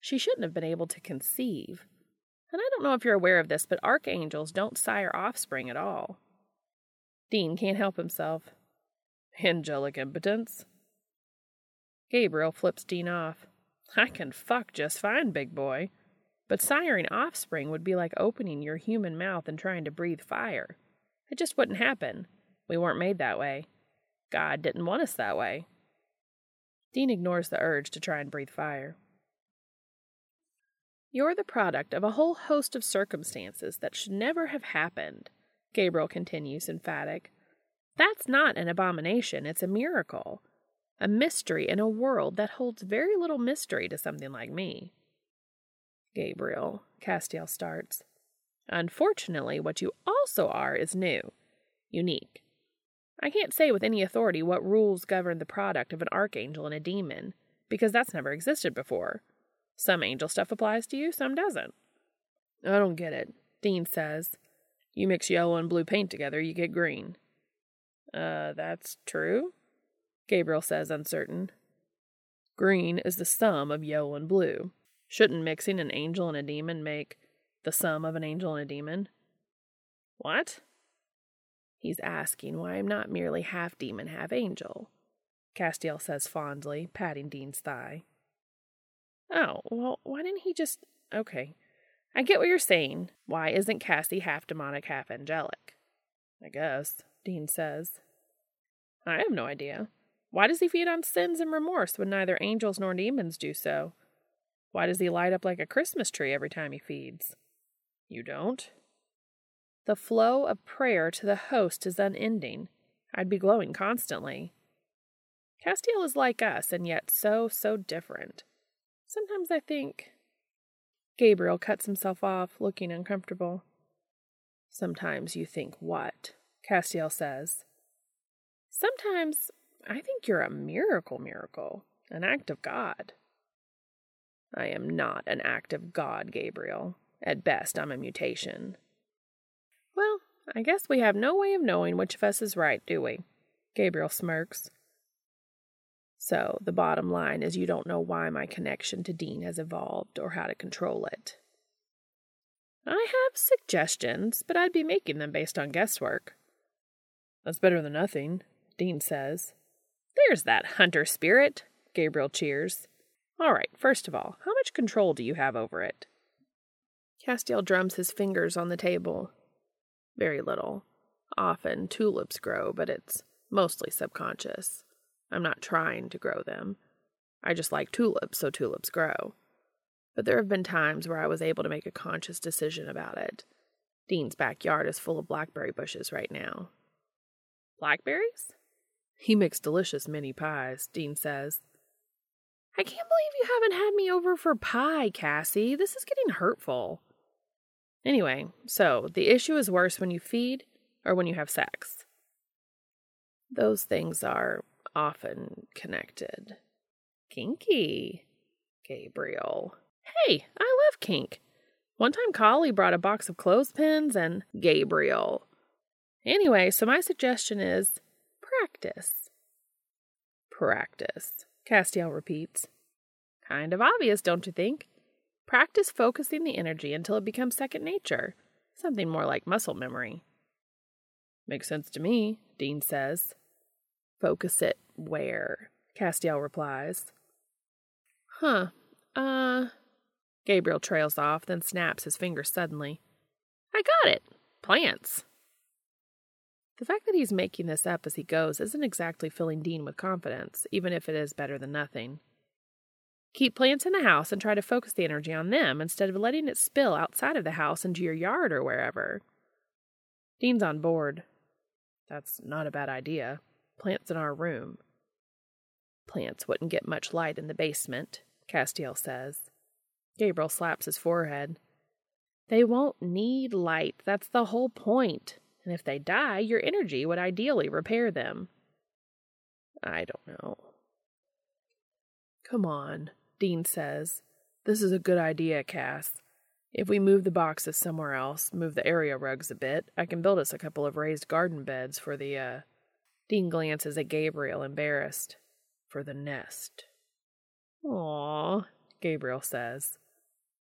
She shouldn't have been able to conceive. And I don't know if you're aware of this, but archangels don't sire offspring at all. Dean can't help himself. Angelic impotence. Gabriel flips Dean off. I can fuck just fine, big boy. But siring offspring would be like opening your human mouth and trying to breathe fire. It just wouldn't happen. We weren't made that way. God didn't want us that way. Dean ignores the urge to try and breathe fire. You're the product of a whole host of circumstances that should never have happened, Gabriel continues, emphatic. That's not an abomination, it's a miracle. A mystery in a world that holds very little mystery to something like me. Gabriel, Castiel starts. Unfortunately, what you also are is new, unique. I can't say with any authority what rules govern the product of an archangel and a demon, because that's never existed before. Some angel stuff applies to you, some doesn't. I don't get it. Dean says, You mix yellow and blue paint together, you get green. Uh, that's true? Gabriel says, uncertain. Green is the sum of yellow and blue. Shouldn't mixing an angel and a demon make the sum of an angel and a demon? What? He's asking why I'm not merely half demon, half angel. Castiel says fondly, patting Dean's thigh. Oh, well, why didn't he just. Okay. I get what you're saying. Why isn't Cassie half demonic, half angelic? I guess, Dean says. I have no idea. Why does he feed on sins and remorse when neither angels nor demons do so? Why does he light up like a Christmas tree every time he feeds? You don't? The flow of prayer to the host is unending. I'd be glowing constantly. Castiel is like us, and yet so, so different. Sometimes I think. Gabriel cuts himself off, looking uncomfortable. Sometimes you think what? Castiel says. Sometimes I think you're a miracle miracle, an act of God. I am not an act of God, Gabriel. At best, I'm a mutation. Well, I guess we have no way of knowing which of us is right, do we? Gabriel smirks. So, the bottom line is you don't know why my connection to Dean has evolved or how to control it. I have suggestions, but I'd be making them based on guesswork. That's better than nothing, Dean says. There's that hunter spirit, Gabriel cheers. All right, first of all, how much control do you have over it? Castiel drums his fingers on the table. Very little. Often tulips grow, but it's mostly subconscious. I'm not trying to grow them. I just like tulips, so tulips grow. But there have been times where I was able to make a conscious decision about it. Dean's backyard is full of blackberry bushes right now. Blackberries? He makes delicious mini pies, Dean says. I can't believe you haven't had me over for pie, Cassie. This is getting hurtful. Anyway, so the issue is worse when you feed or when you have sex. Those things are often connected. Kinky, Gabriel. Hey, I love kink. One time Kali brought a box of clothespins and Gabriel. Anyway, so my suggestion is practice. Practice, Castiel repeats. Kind of obvious, don't you think? Practice focusing the energy until it becomes second nature, something more like muscle memory. Makes sense to me, Dean says. Focus it where? Castiel replies. Huh. Uh. Gabriel trails off, then snaps his fingers suddenly. I got it! Plants! The fact that he's making this up as he goes isn't exactly filling Dean with confidence, even if it is better than nothing. Keep plants in the house and try to focus the energy on them instead of letting it spill outside of the house into your yard or wherever. Dean's on board. That's not a bad idea. Plants in our room. Plants wouldn't get much light in the basement, Castiel says. Gabriel slaps his forehead. They won't need light. That's the whole point. And if they die, your energy would ideally repair them. I don't know. Come on, Dean says. This is a good idea, Cass. If we move the boxes somewhere else, move the area rugs a bit, I can build us a couple of raised garden beds for the, uh. Dean glances at Gabriel, embarrassed. For the nest. Aw, Gabriel says.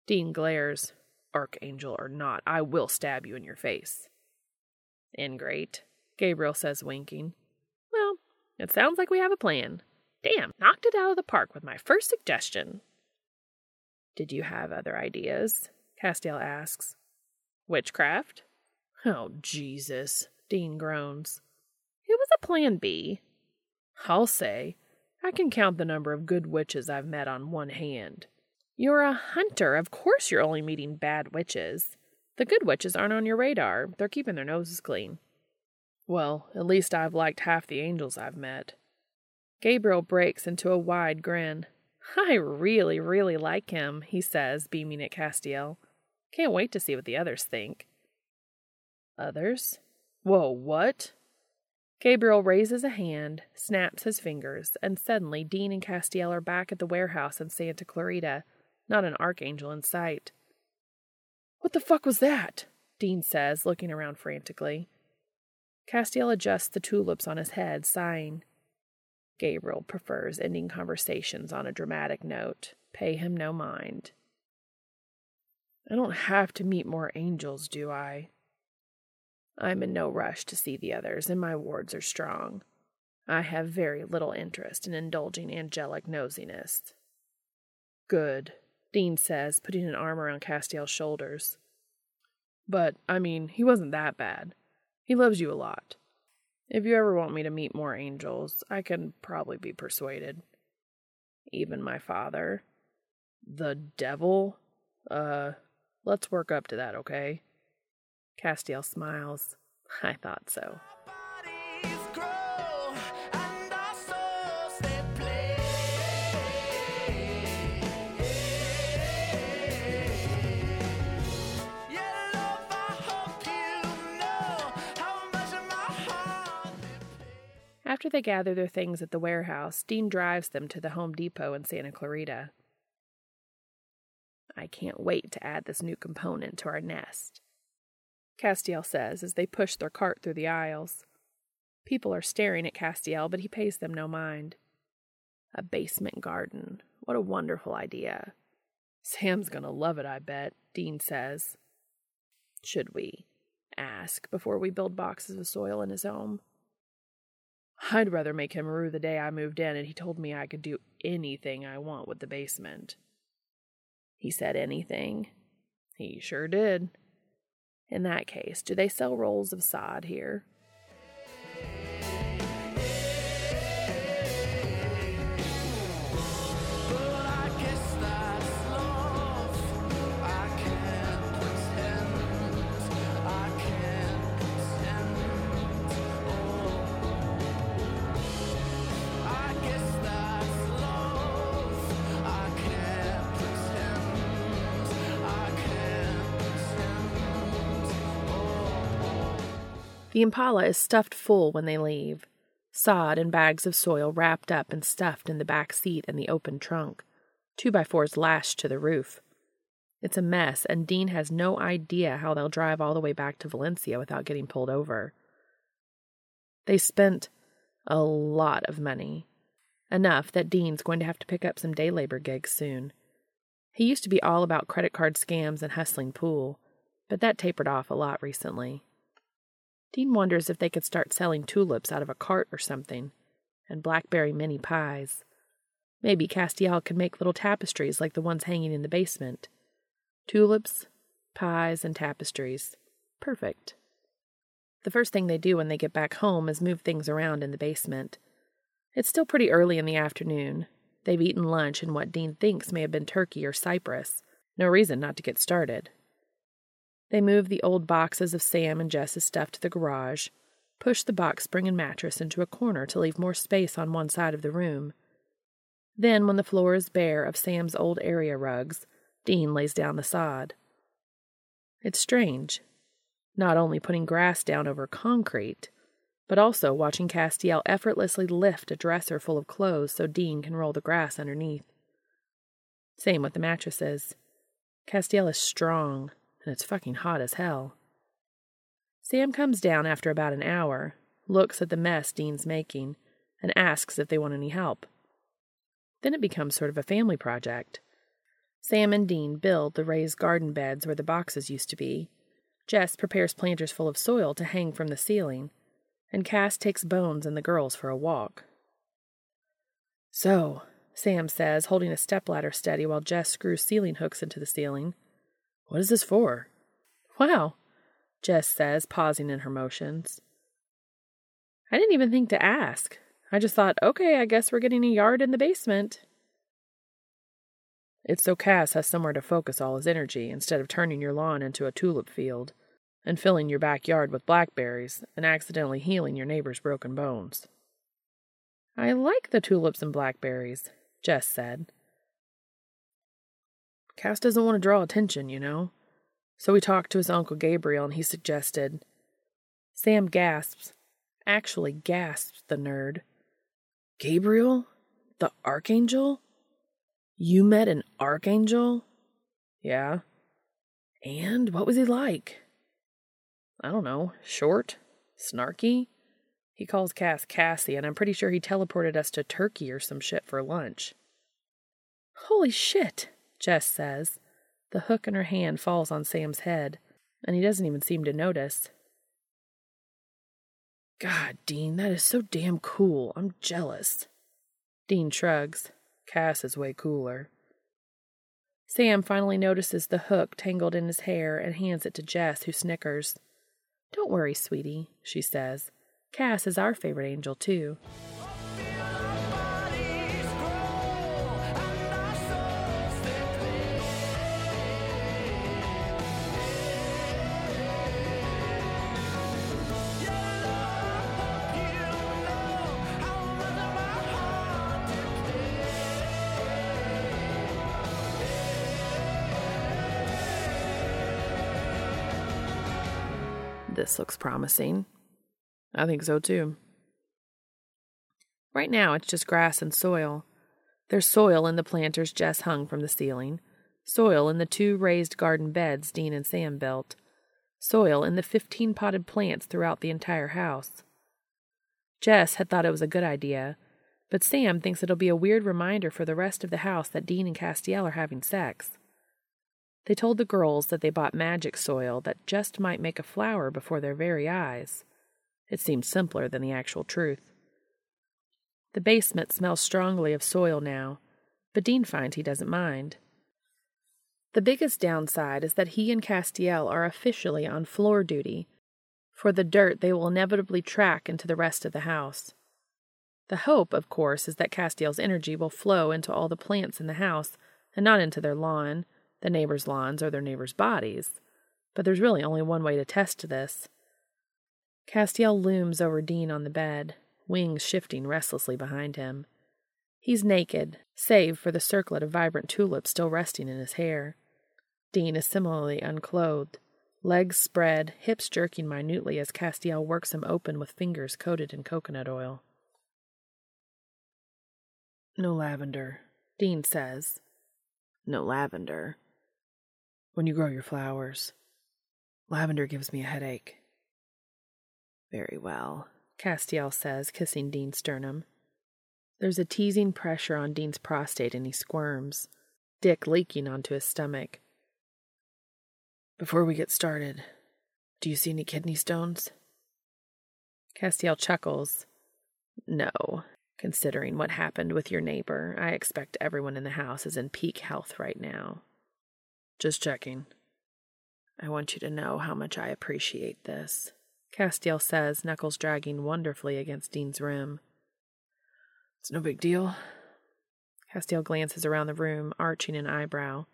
Dean glares. Archangel or not, I will stab you in your face. Ingrate, Gabriel says, winking. Well, it sounds like we have a plan. Damn, knocked it out of the park with my first suggestion. Did you have other ideas? Castiel asks. Witchcraft? Oh, Jesus, Dean groans. It was a plan B. I'll say, I can count the number of good witches I've met on one hand. You're a hunter. Of course you're only meeting bad witches. The good witches aren't on your radar. They're keeping their noses clean. Well, at least I've liked half the angels I've met. Gabriel breaks into a wide grin. I really, really like him, he says, beaming at Castiel. Can't wait to see what the others think. Others? Whoa, what? Gabriel raises a hand, snaps his fingers, and suddenly Dean and Castiel are back at the warehouse in Santa Clarita, not an archangel in sight. What the fuck was that? Dean says, looking around frantically. Castiel adjusts the tulips on his head, sighing. Gabriel prefers ending conversations on a dramatic note. Pay him no mind. I don't have to meet more angels, do I? I'm in no rush to see the others, and my wards are strong. I have very little interest in indulging angelic nosiness. Good, Dean says, putting an arm around Castiel's shoulders. But, I mean, he wasn't that bad. He loves you a lot. If you ever want me to meet more angels, I can probably be persuaded. Even my father. The devil? Uh, let's work up to that, okay? Castiel smiles. I thought so. After they gather their things at the warehouse, Dean drives them to the Home Depot in Santa Clarita. I can't wait to add this new component to our nest, Castiel says as they push their cart through the aisles. People are staring at Castiel, but he pays them no mind. A basement garden. What a wonderful idea. Sam's gonna love it, I bet, Dean says. Should we ask before we build boxes of soil in his home? I'd rather make him rue the day I moved in and he told me I could do anything I want with the basement. He said anything. He sure did. In that case, do they sell rolls of sod here? The Impala is stuffed full when they leave sod and bags of soil wrapped up and stuffed in the back seat and the open trunk, two by fours lashed to the roof. It's a mess, and Dean has no idea how they'll drive all the way back to Valencia without getting pulled over. They spent a lot of money, enough that Dean's going to have to pick up some day labor gigs soon. He used to be all about credit card scams and hustling pool, but that tapered off a lot recently. Dean wonders if they could start selling tulips out of a cart or something, and blackberry mini pies. Maybe Castiel could make little tapestries like the ones hanging in the basement. Tulips, pies, and tapestries. Perfect. The first thing they do when they get back home is move things around in the basement. It's still pretty early in the afternoon. They've eaten lunch in what Dean thinks may have been Turkey or Cyprus. No reason not to get started. They move the old boxes of Sam and Jess's stuff to the garage, push the box spring and mattress into a corner to leave more space on one side of the room. Then, when the floor is bare of Sam's old area rugs, Dean lays down the sod. It's strange, not only putting grass down over concrete, but also watching Castiel effortlessly lift a dresser full of clothes so Dean can roll the grass underneath. Same with the mattresses. Castiel is strong, and it's fucking hot as hell. Sam comes down after about an hour, looks at the mess Dean's making, and asks if they want any help. Then it becomes sort of a family project. Sam and Dean build the raised garden beds where the boxes used to be. Jess prepares planters full of soil to hang from the ceiling, and Cass takes Bones and the girls for a walk. So, Sam says, holding a stepladder steady while Jess screws ceiling hooks into the ceiling. What is this for? Wow, Jess says, pausing in her motions. I didn't even think to ask. I just thought, okay, I guess we're getting a yard in the basement. It's so Cass has somewhere to focus all his energy instead of turning your lawn into a tulip field and filling your backyard with blackberries and accidentally healing your neighbor's broken bones. I like the tulips and blackberries, Jess said. Cass doesn't want to draw attention, you know. So we talked to his uncle Gabriel and he suggested. Sam gasps. Actually gasps, the nerd. Gabriel? The archangel? You met an archangel? Yeah. And what was he like? I don't know. Short? Snarky? He calls Cass Cassie, and I'm pretty sure he teleported us to Turkey or some shit for lunch. Holy shit, Jess says. The hook in her hand falls on Sam's head, and he doesn't even seem to notice. God, Dean, that is so damn cool. I'm jealous. Dean shrugs. Cass is way cooler. Sam finally notices the hook tangled in his hair and hands it to Jess, who snickers. Don't worry, sweetie, she says. Cass is our favorite angel, too. This looks promising. I think so too. Right now, it's just grass and soil. There's soil in the planters Jess hung from the ceiling, soil in the two raised garden beds Dean and Sam built, soil in the 15 potted plants throughout the entire house. Jess had thought it was a good idea, but Sam thinks it'll be a weird reminder for the rest of the house that Dean and Castiel are having sex. They told the girls that they bought magic soil that just might make a flower before their very eyes. It seemed simpler than the actual truth. The basement smells strongly of soil now, but Dean finds he doesn't mind. The biggest downside is that he and Castiel are officially on floor duty for the dirt they will inevitably track into the rest of the house. The hope, of course, is that Castiel's energy will flow into all the plants in the house and not into their lawn, the neighbors' lawns, or their neighbors' bodies. But there's really only one way to test this. Castiel looms over Dean on the bed, wings shifting restlessly behind him. He's naked, save for the circlet of vibrant tulips still resting in his hair. Dean is similarly unclothed, legs spread, hips jerking minutely as Castiel works him open with fingers coated in coconut oil. No lavender, Dean says. No lavender. When you grow your flowers, lavender gives me a headache. Very well, Castiel says, kissing Dean's sternum. There's a teasing pressure on Dean's prostate and he squirms, dick leaking onto his stomach. Before we get started, do you see any kidney stones? Castiel chuckles. No. Considering what happened with your neighbor, I expect everyone in the house is in peak health right now. Just checking. I want you to know how much I appreciate this, Castiel says, knuckles dragging wonderfully against Dean's rim. It's no big deal. Castiel glances around the room, arching an eyebrow.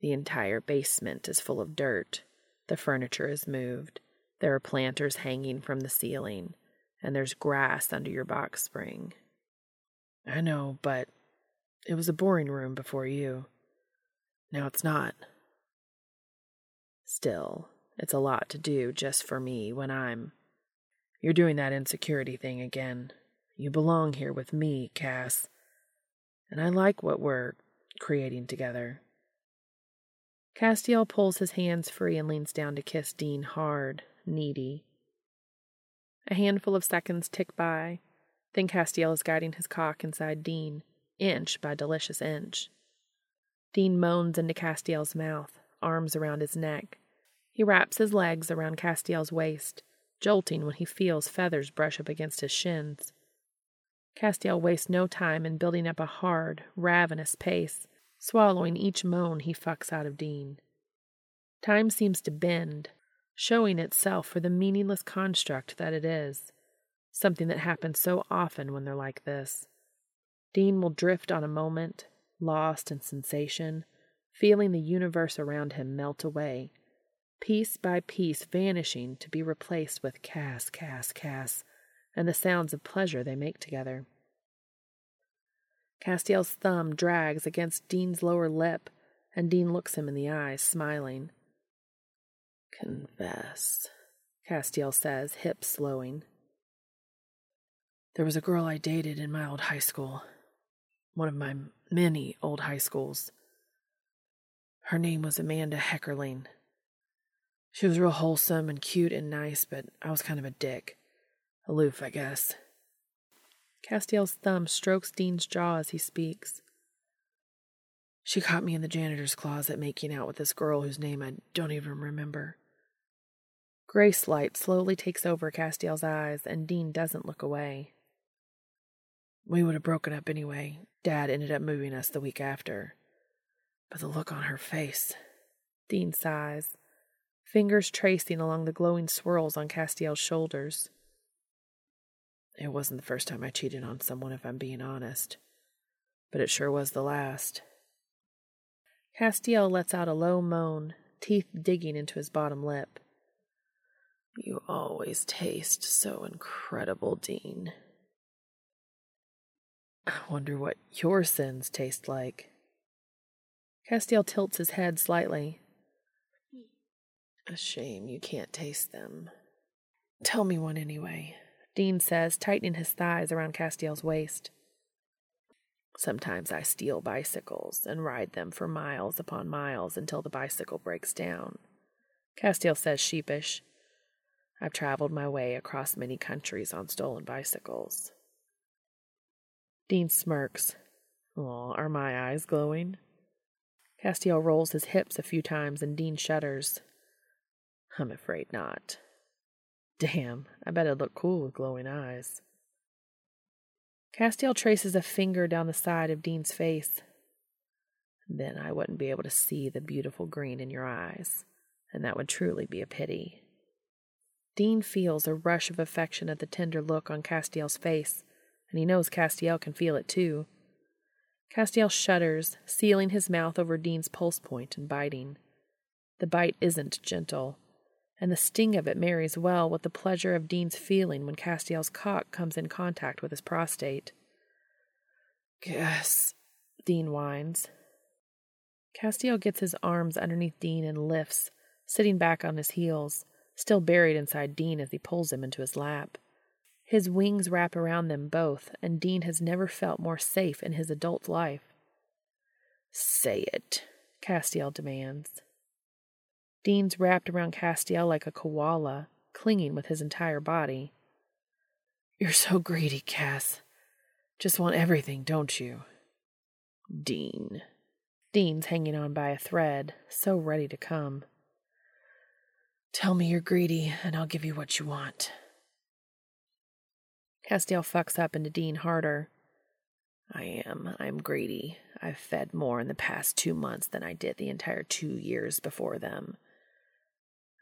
The entire basement is full of dirt. The furniture is moved. There are planters hanging from the ceiling, and there's grass under your box spring. I know, but it was a boring room before you. Now it's not. Still, it's a lot to do just for me when I'm. You're doing that insecurity thing again. You belong here with me, Cass. And I like what we're creating together. Castiel pulls his hands free and leans down to kiss Dean hard, needy. A handful of seconds tick by. Then Castiel is guiding his cock inside Dean, inch by delicious inch. Dean moans into Castiel's mouth, arms around his neck. He wraps his legs around Castiel's waist, jolting when he feels feathers brush up against his shins. Castiel wastes no time in building up a hard, ravenous pace, swallowing each moan he fucks out of Dean. Time seems to bend, showing itself for the meaningless construct that it is, something that happens so often when they're like this. Dean will drift on a moment, lost in sensation, feeling the universe around him melt away, piece by piece vanishing to be replaced with Cass, Cass, Cass, and the sounds of pleasure they make together. Castiel's thumb drags against Dean's lower lip, and Dean looks him in the eyes, smiling. Confess, Castiel says, hips slowing. There was a girl I dated in my old high school, one of my many old high schools. Her name was Amanda Heckerling. She was real wholesome and cute and nice, but I was kind of a dick. Aloof, I guess. Castiel's thumb strokes Dean's jaw as he speaks. She caught me in the janitor's closet making out with this girl whose name I don't even remember. Grace light slowly takes over Castiel's eyes, and Dean doesn't look away. We would have broken up anyway. Dad ended up moving us the week after. But the look on her face. Dean sighs, fingers tracing along the glowing swirls on Castiel's shoulders. It wasn't the first time I cheated on someone, if I'm being honest. But it sure was the last. Castiel lets out a low moan, teeth digging into his bottom lip. You always taste so incredible, Dean. I wonder what your sins taste like. Castiel tilts his head slightly. A shame you can't taste them. Tell me one anyway. Dean says, tightening his thighs around Castiel's waist. Sometimes I steal bicycles and ride them for miles upon miles until the bicycle breaks down. Castiel says, sheepish. I've traveled my way across many countries on stolen bicycles. Dean smirks. Aw, are my eyes glowing? Castiel rolls his hips a few times and Dean shudders. I'm afraid not. Damn, I bet it'd look cool with glowing eyes. Castiel traces a finger down the side of Dean's face. Then I wouldn't be able to see the beautiful green in your eyes, and that would truly be a pity. Dean feels a rush of affection at the tender look on Castiel's face, and he knows Castiel can feel it too. Castiel shudders, sealing his mouth over Dean's pulse point and biting. The bite isn't gentle, and the sting of it marries well with the pleasure of Dean's feeling when Castiel's cock comes in contact with his prostate. Cass, Dean whines. Castiel gets his arms underneath Dean and lifts, sitting back on his heels, still buried inside Dean as he pulls him into his lap. His wings wrap around them both, and Dean has never felt more safe in his adult life. Say it, Castiel demands. Dean's wrapped around Castiel like a koala, clinging with his entire body. You're so greedy, Cass. Just want everything, don't you? Dean. Dean's hanging on by a thread, so ready to come. Tell me you're greedy, and I'll give you what you want. Castiel fucks up into Dean harder. I am. I'm greedy. I've fed more in the past two months than I did the entire two years before them.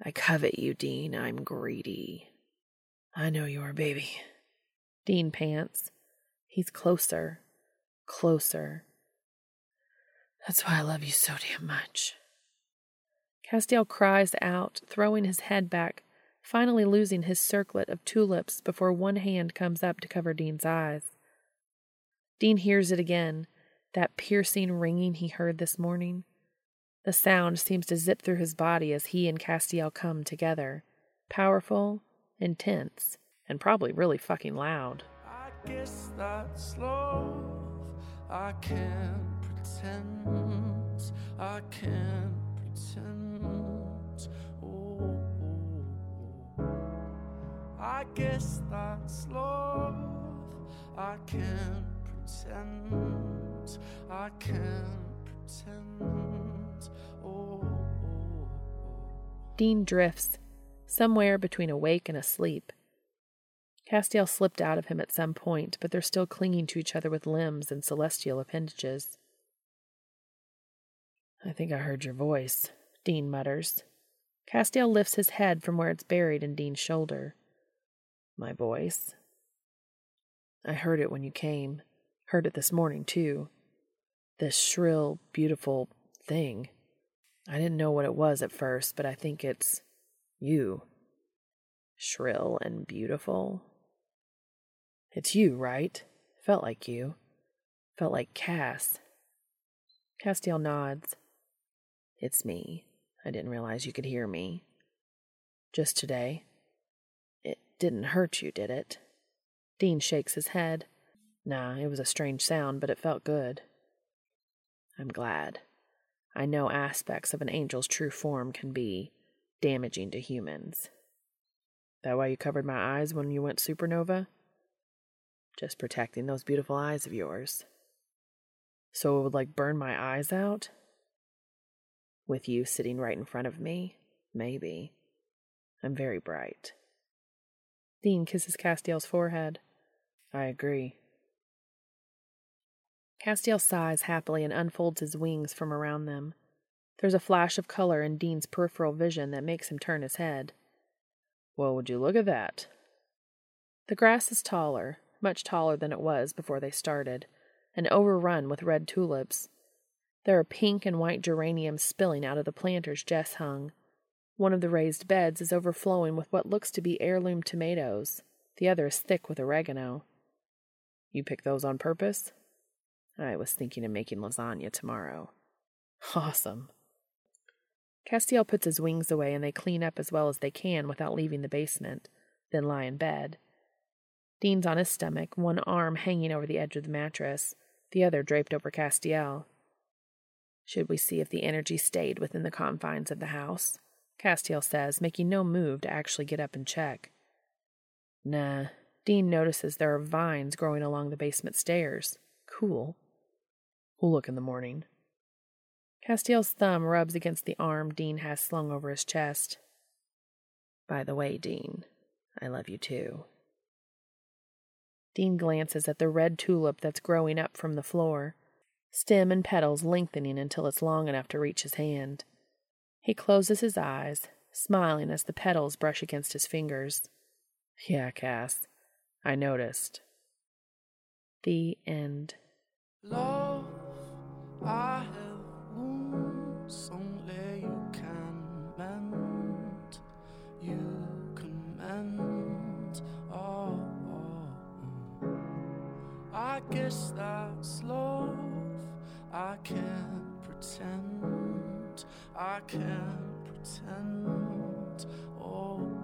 I covet you, Dean. I'm greedy. I know you are, baby. Dean pants. He's closer. Closer. That's why I love you so damn much. Castiel cries out, throwing his head back, finally losing his circlet of tulips before one hand comes up to cover Dean's eyes. Dean hears it again, that piercing ringing he heard this morning. The sound seems to zip through his body as he and Castiel come together, powerful, intense, and probably really fucking loud. I guess that's love. I can't pretend. I can't pretend. I guess that's love. I can't pretend. I can't pretend. Oh. Dean drifts, somewhere between awake and asleep. Castiel slipped out of him at some point, but they're still clinging to each other with limbs and celestial appendages. I think I heard your voice, Dean mutters. Castiel lifts his head from where it's buried in Dean's shoulder. My voice? I heard it when you came. Heard it this morning, too. This shrill, beautiful thing. I didn't know what it was at first, but I think it's you. Shrill and beautiful. It's you, right? Felt like you. Felt like Cass. Castiel nods. It's me. I didn't realize you could hear me. Just today. Didn't hurt you, did it? Dean shakes his head. Nah, it was a strange sound, but it felt good. I'm glad. I know aspects of an angel's true form can be damaging to humans. That why you covered my eyes when you went supernova? Just protecting those beautiful eyes of yours. So it would like burn my eyes out? With you sitting right in front of me? Maybe. I'm very bright. Dean kisses Castiel's forehead. I agree. Castiel sighs happily and unfolds his wings from around them. There's a flash of color in Dean's peripheral vision that makes him turn his head. Well, would you look at that? The grass is taller, much taller than it was before they started, and overrun with red tulips. There are pink and white geraniums spilling out of the planters Jess hung. One of the raised beds is overflowing with what looks to be heirloom tomatoes. The other is thick with oregano. You pick those on purpose? I was thinking of making lasagna tomorrow. Awesome. Castiel puts his wings away and they clean up as well as they can without leaving the basement, then lie in bed. Dean's on his stomach, one arm hanging over the edge of the mattress, the other draped over Castiel. Should we see if the energy stayed within the confines of the house? Castiel says, making no move to actually get up and check. Nah. Dean notices there are vines growing along the basement stairs. Cool. We'll look in the morning. Castiel's thumb rubs against the arm Dean has slung over his chest. By the way, Dean, I love you too. Dean glances at the red tulip that's growing up from the floor, stem and petals lengthening until it's long enough to reach his hand. He closes his eyes, smiling as the petals brush against his fingers. Yeah, Cass, I noticed. The end. Love, I have wounds only you can mend. You can mend. Oh, oh, oh. I guess that's love. I can't pretend. I can't pretend. Oh,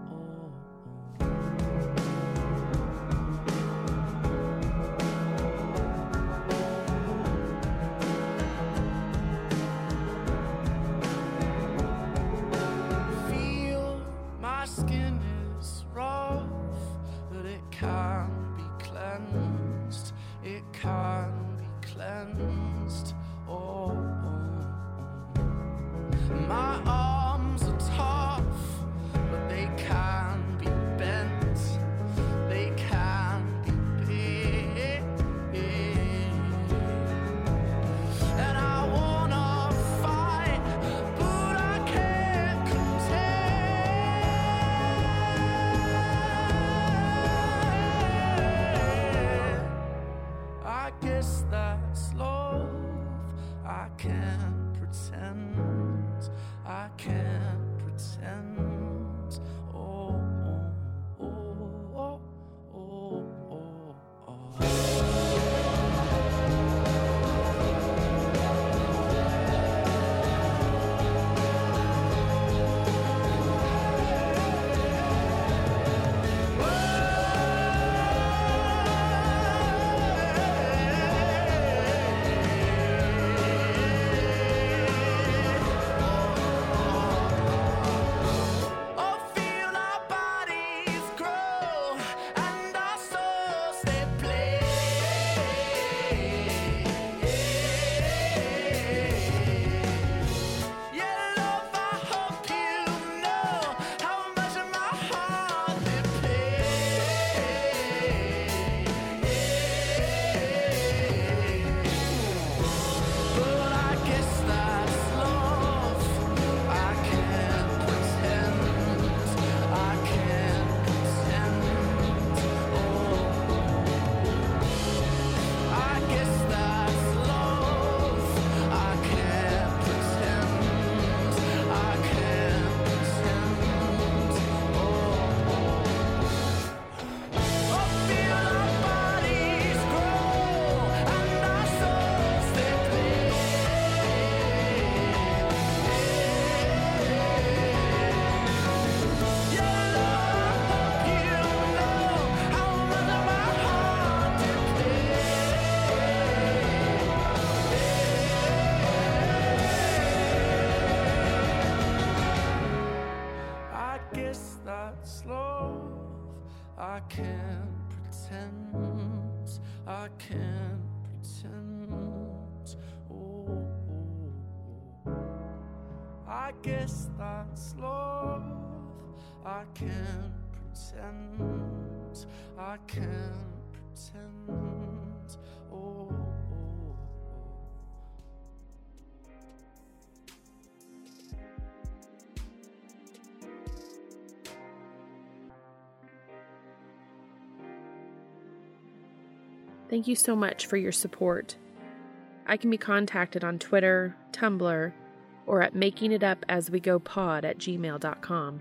can't pretend. I can't pretend. Oh. oh. Thank you so much for your support. I can be contacted on Twitter, Tumblr, or at makingitupaswegopod at gmail.com.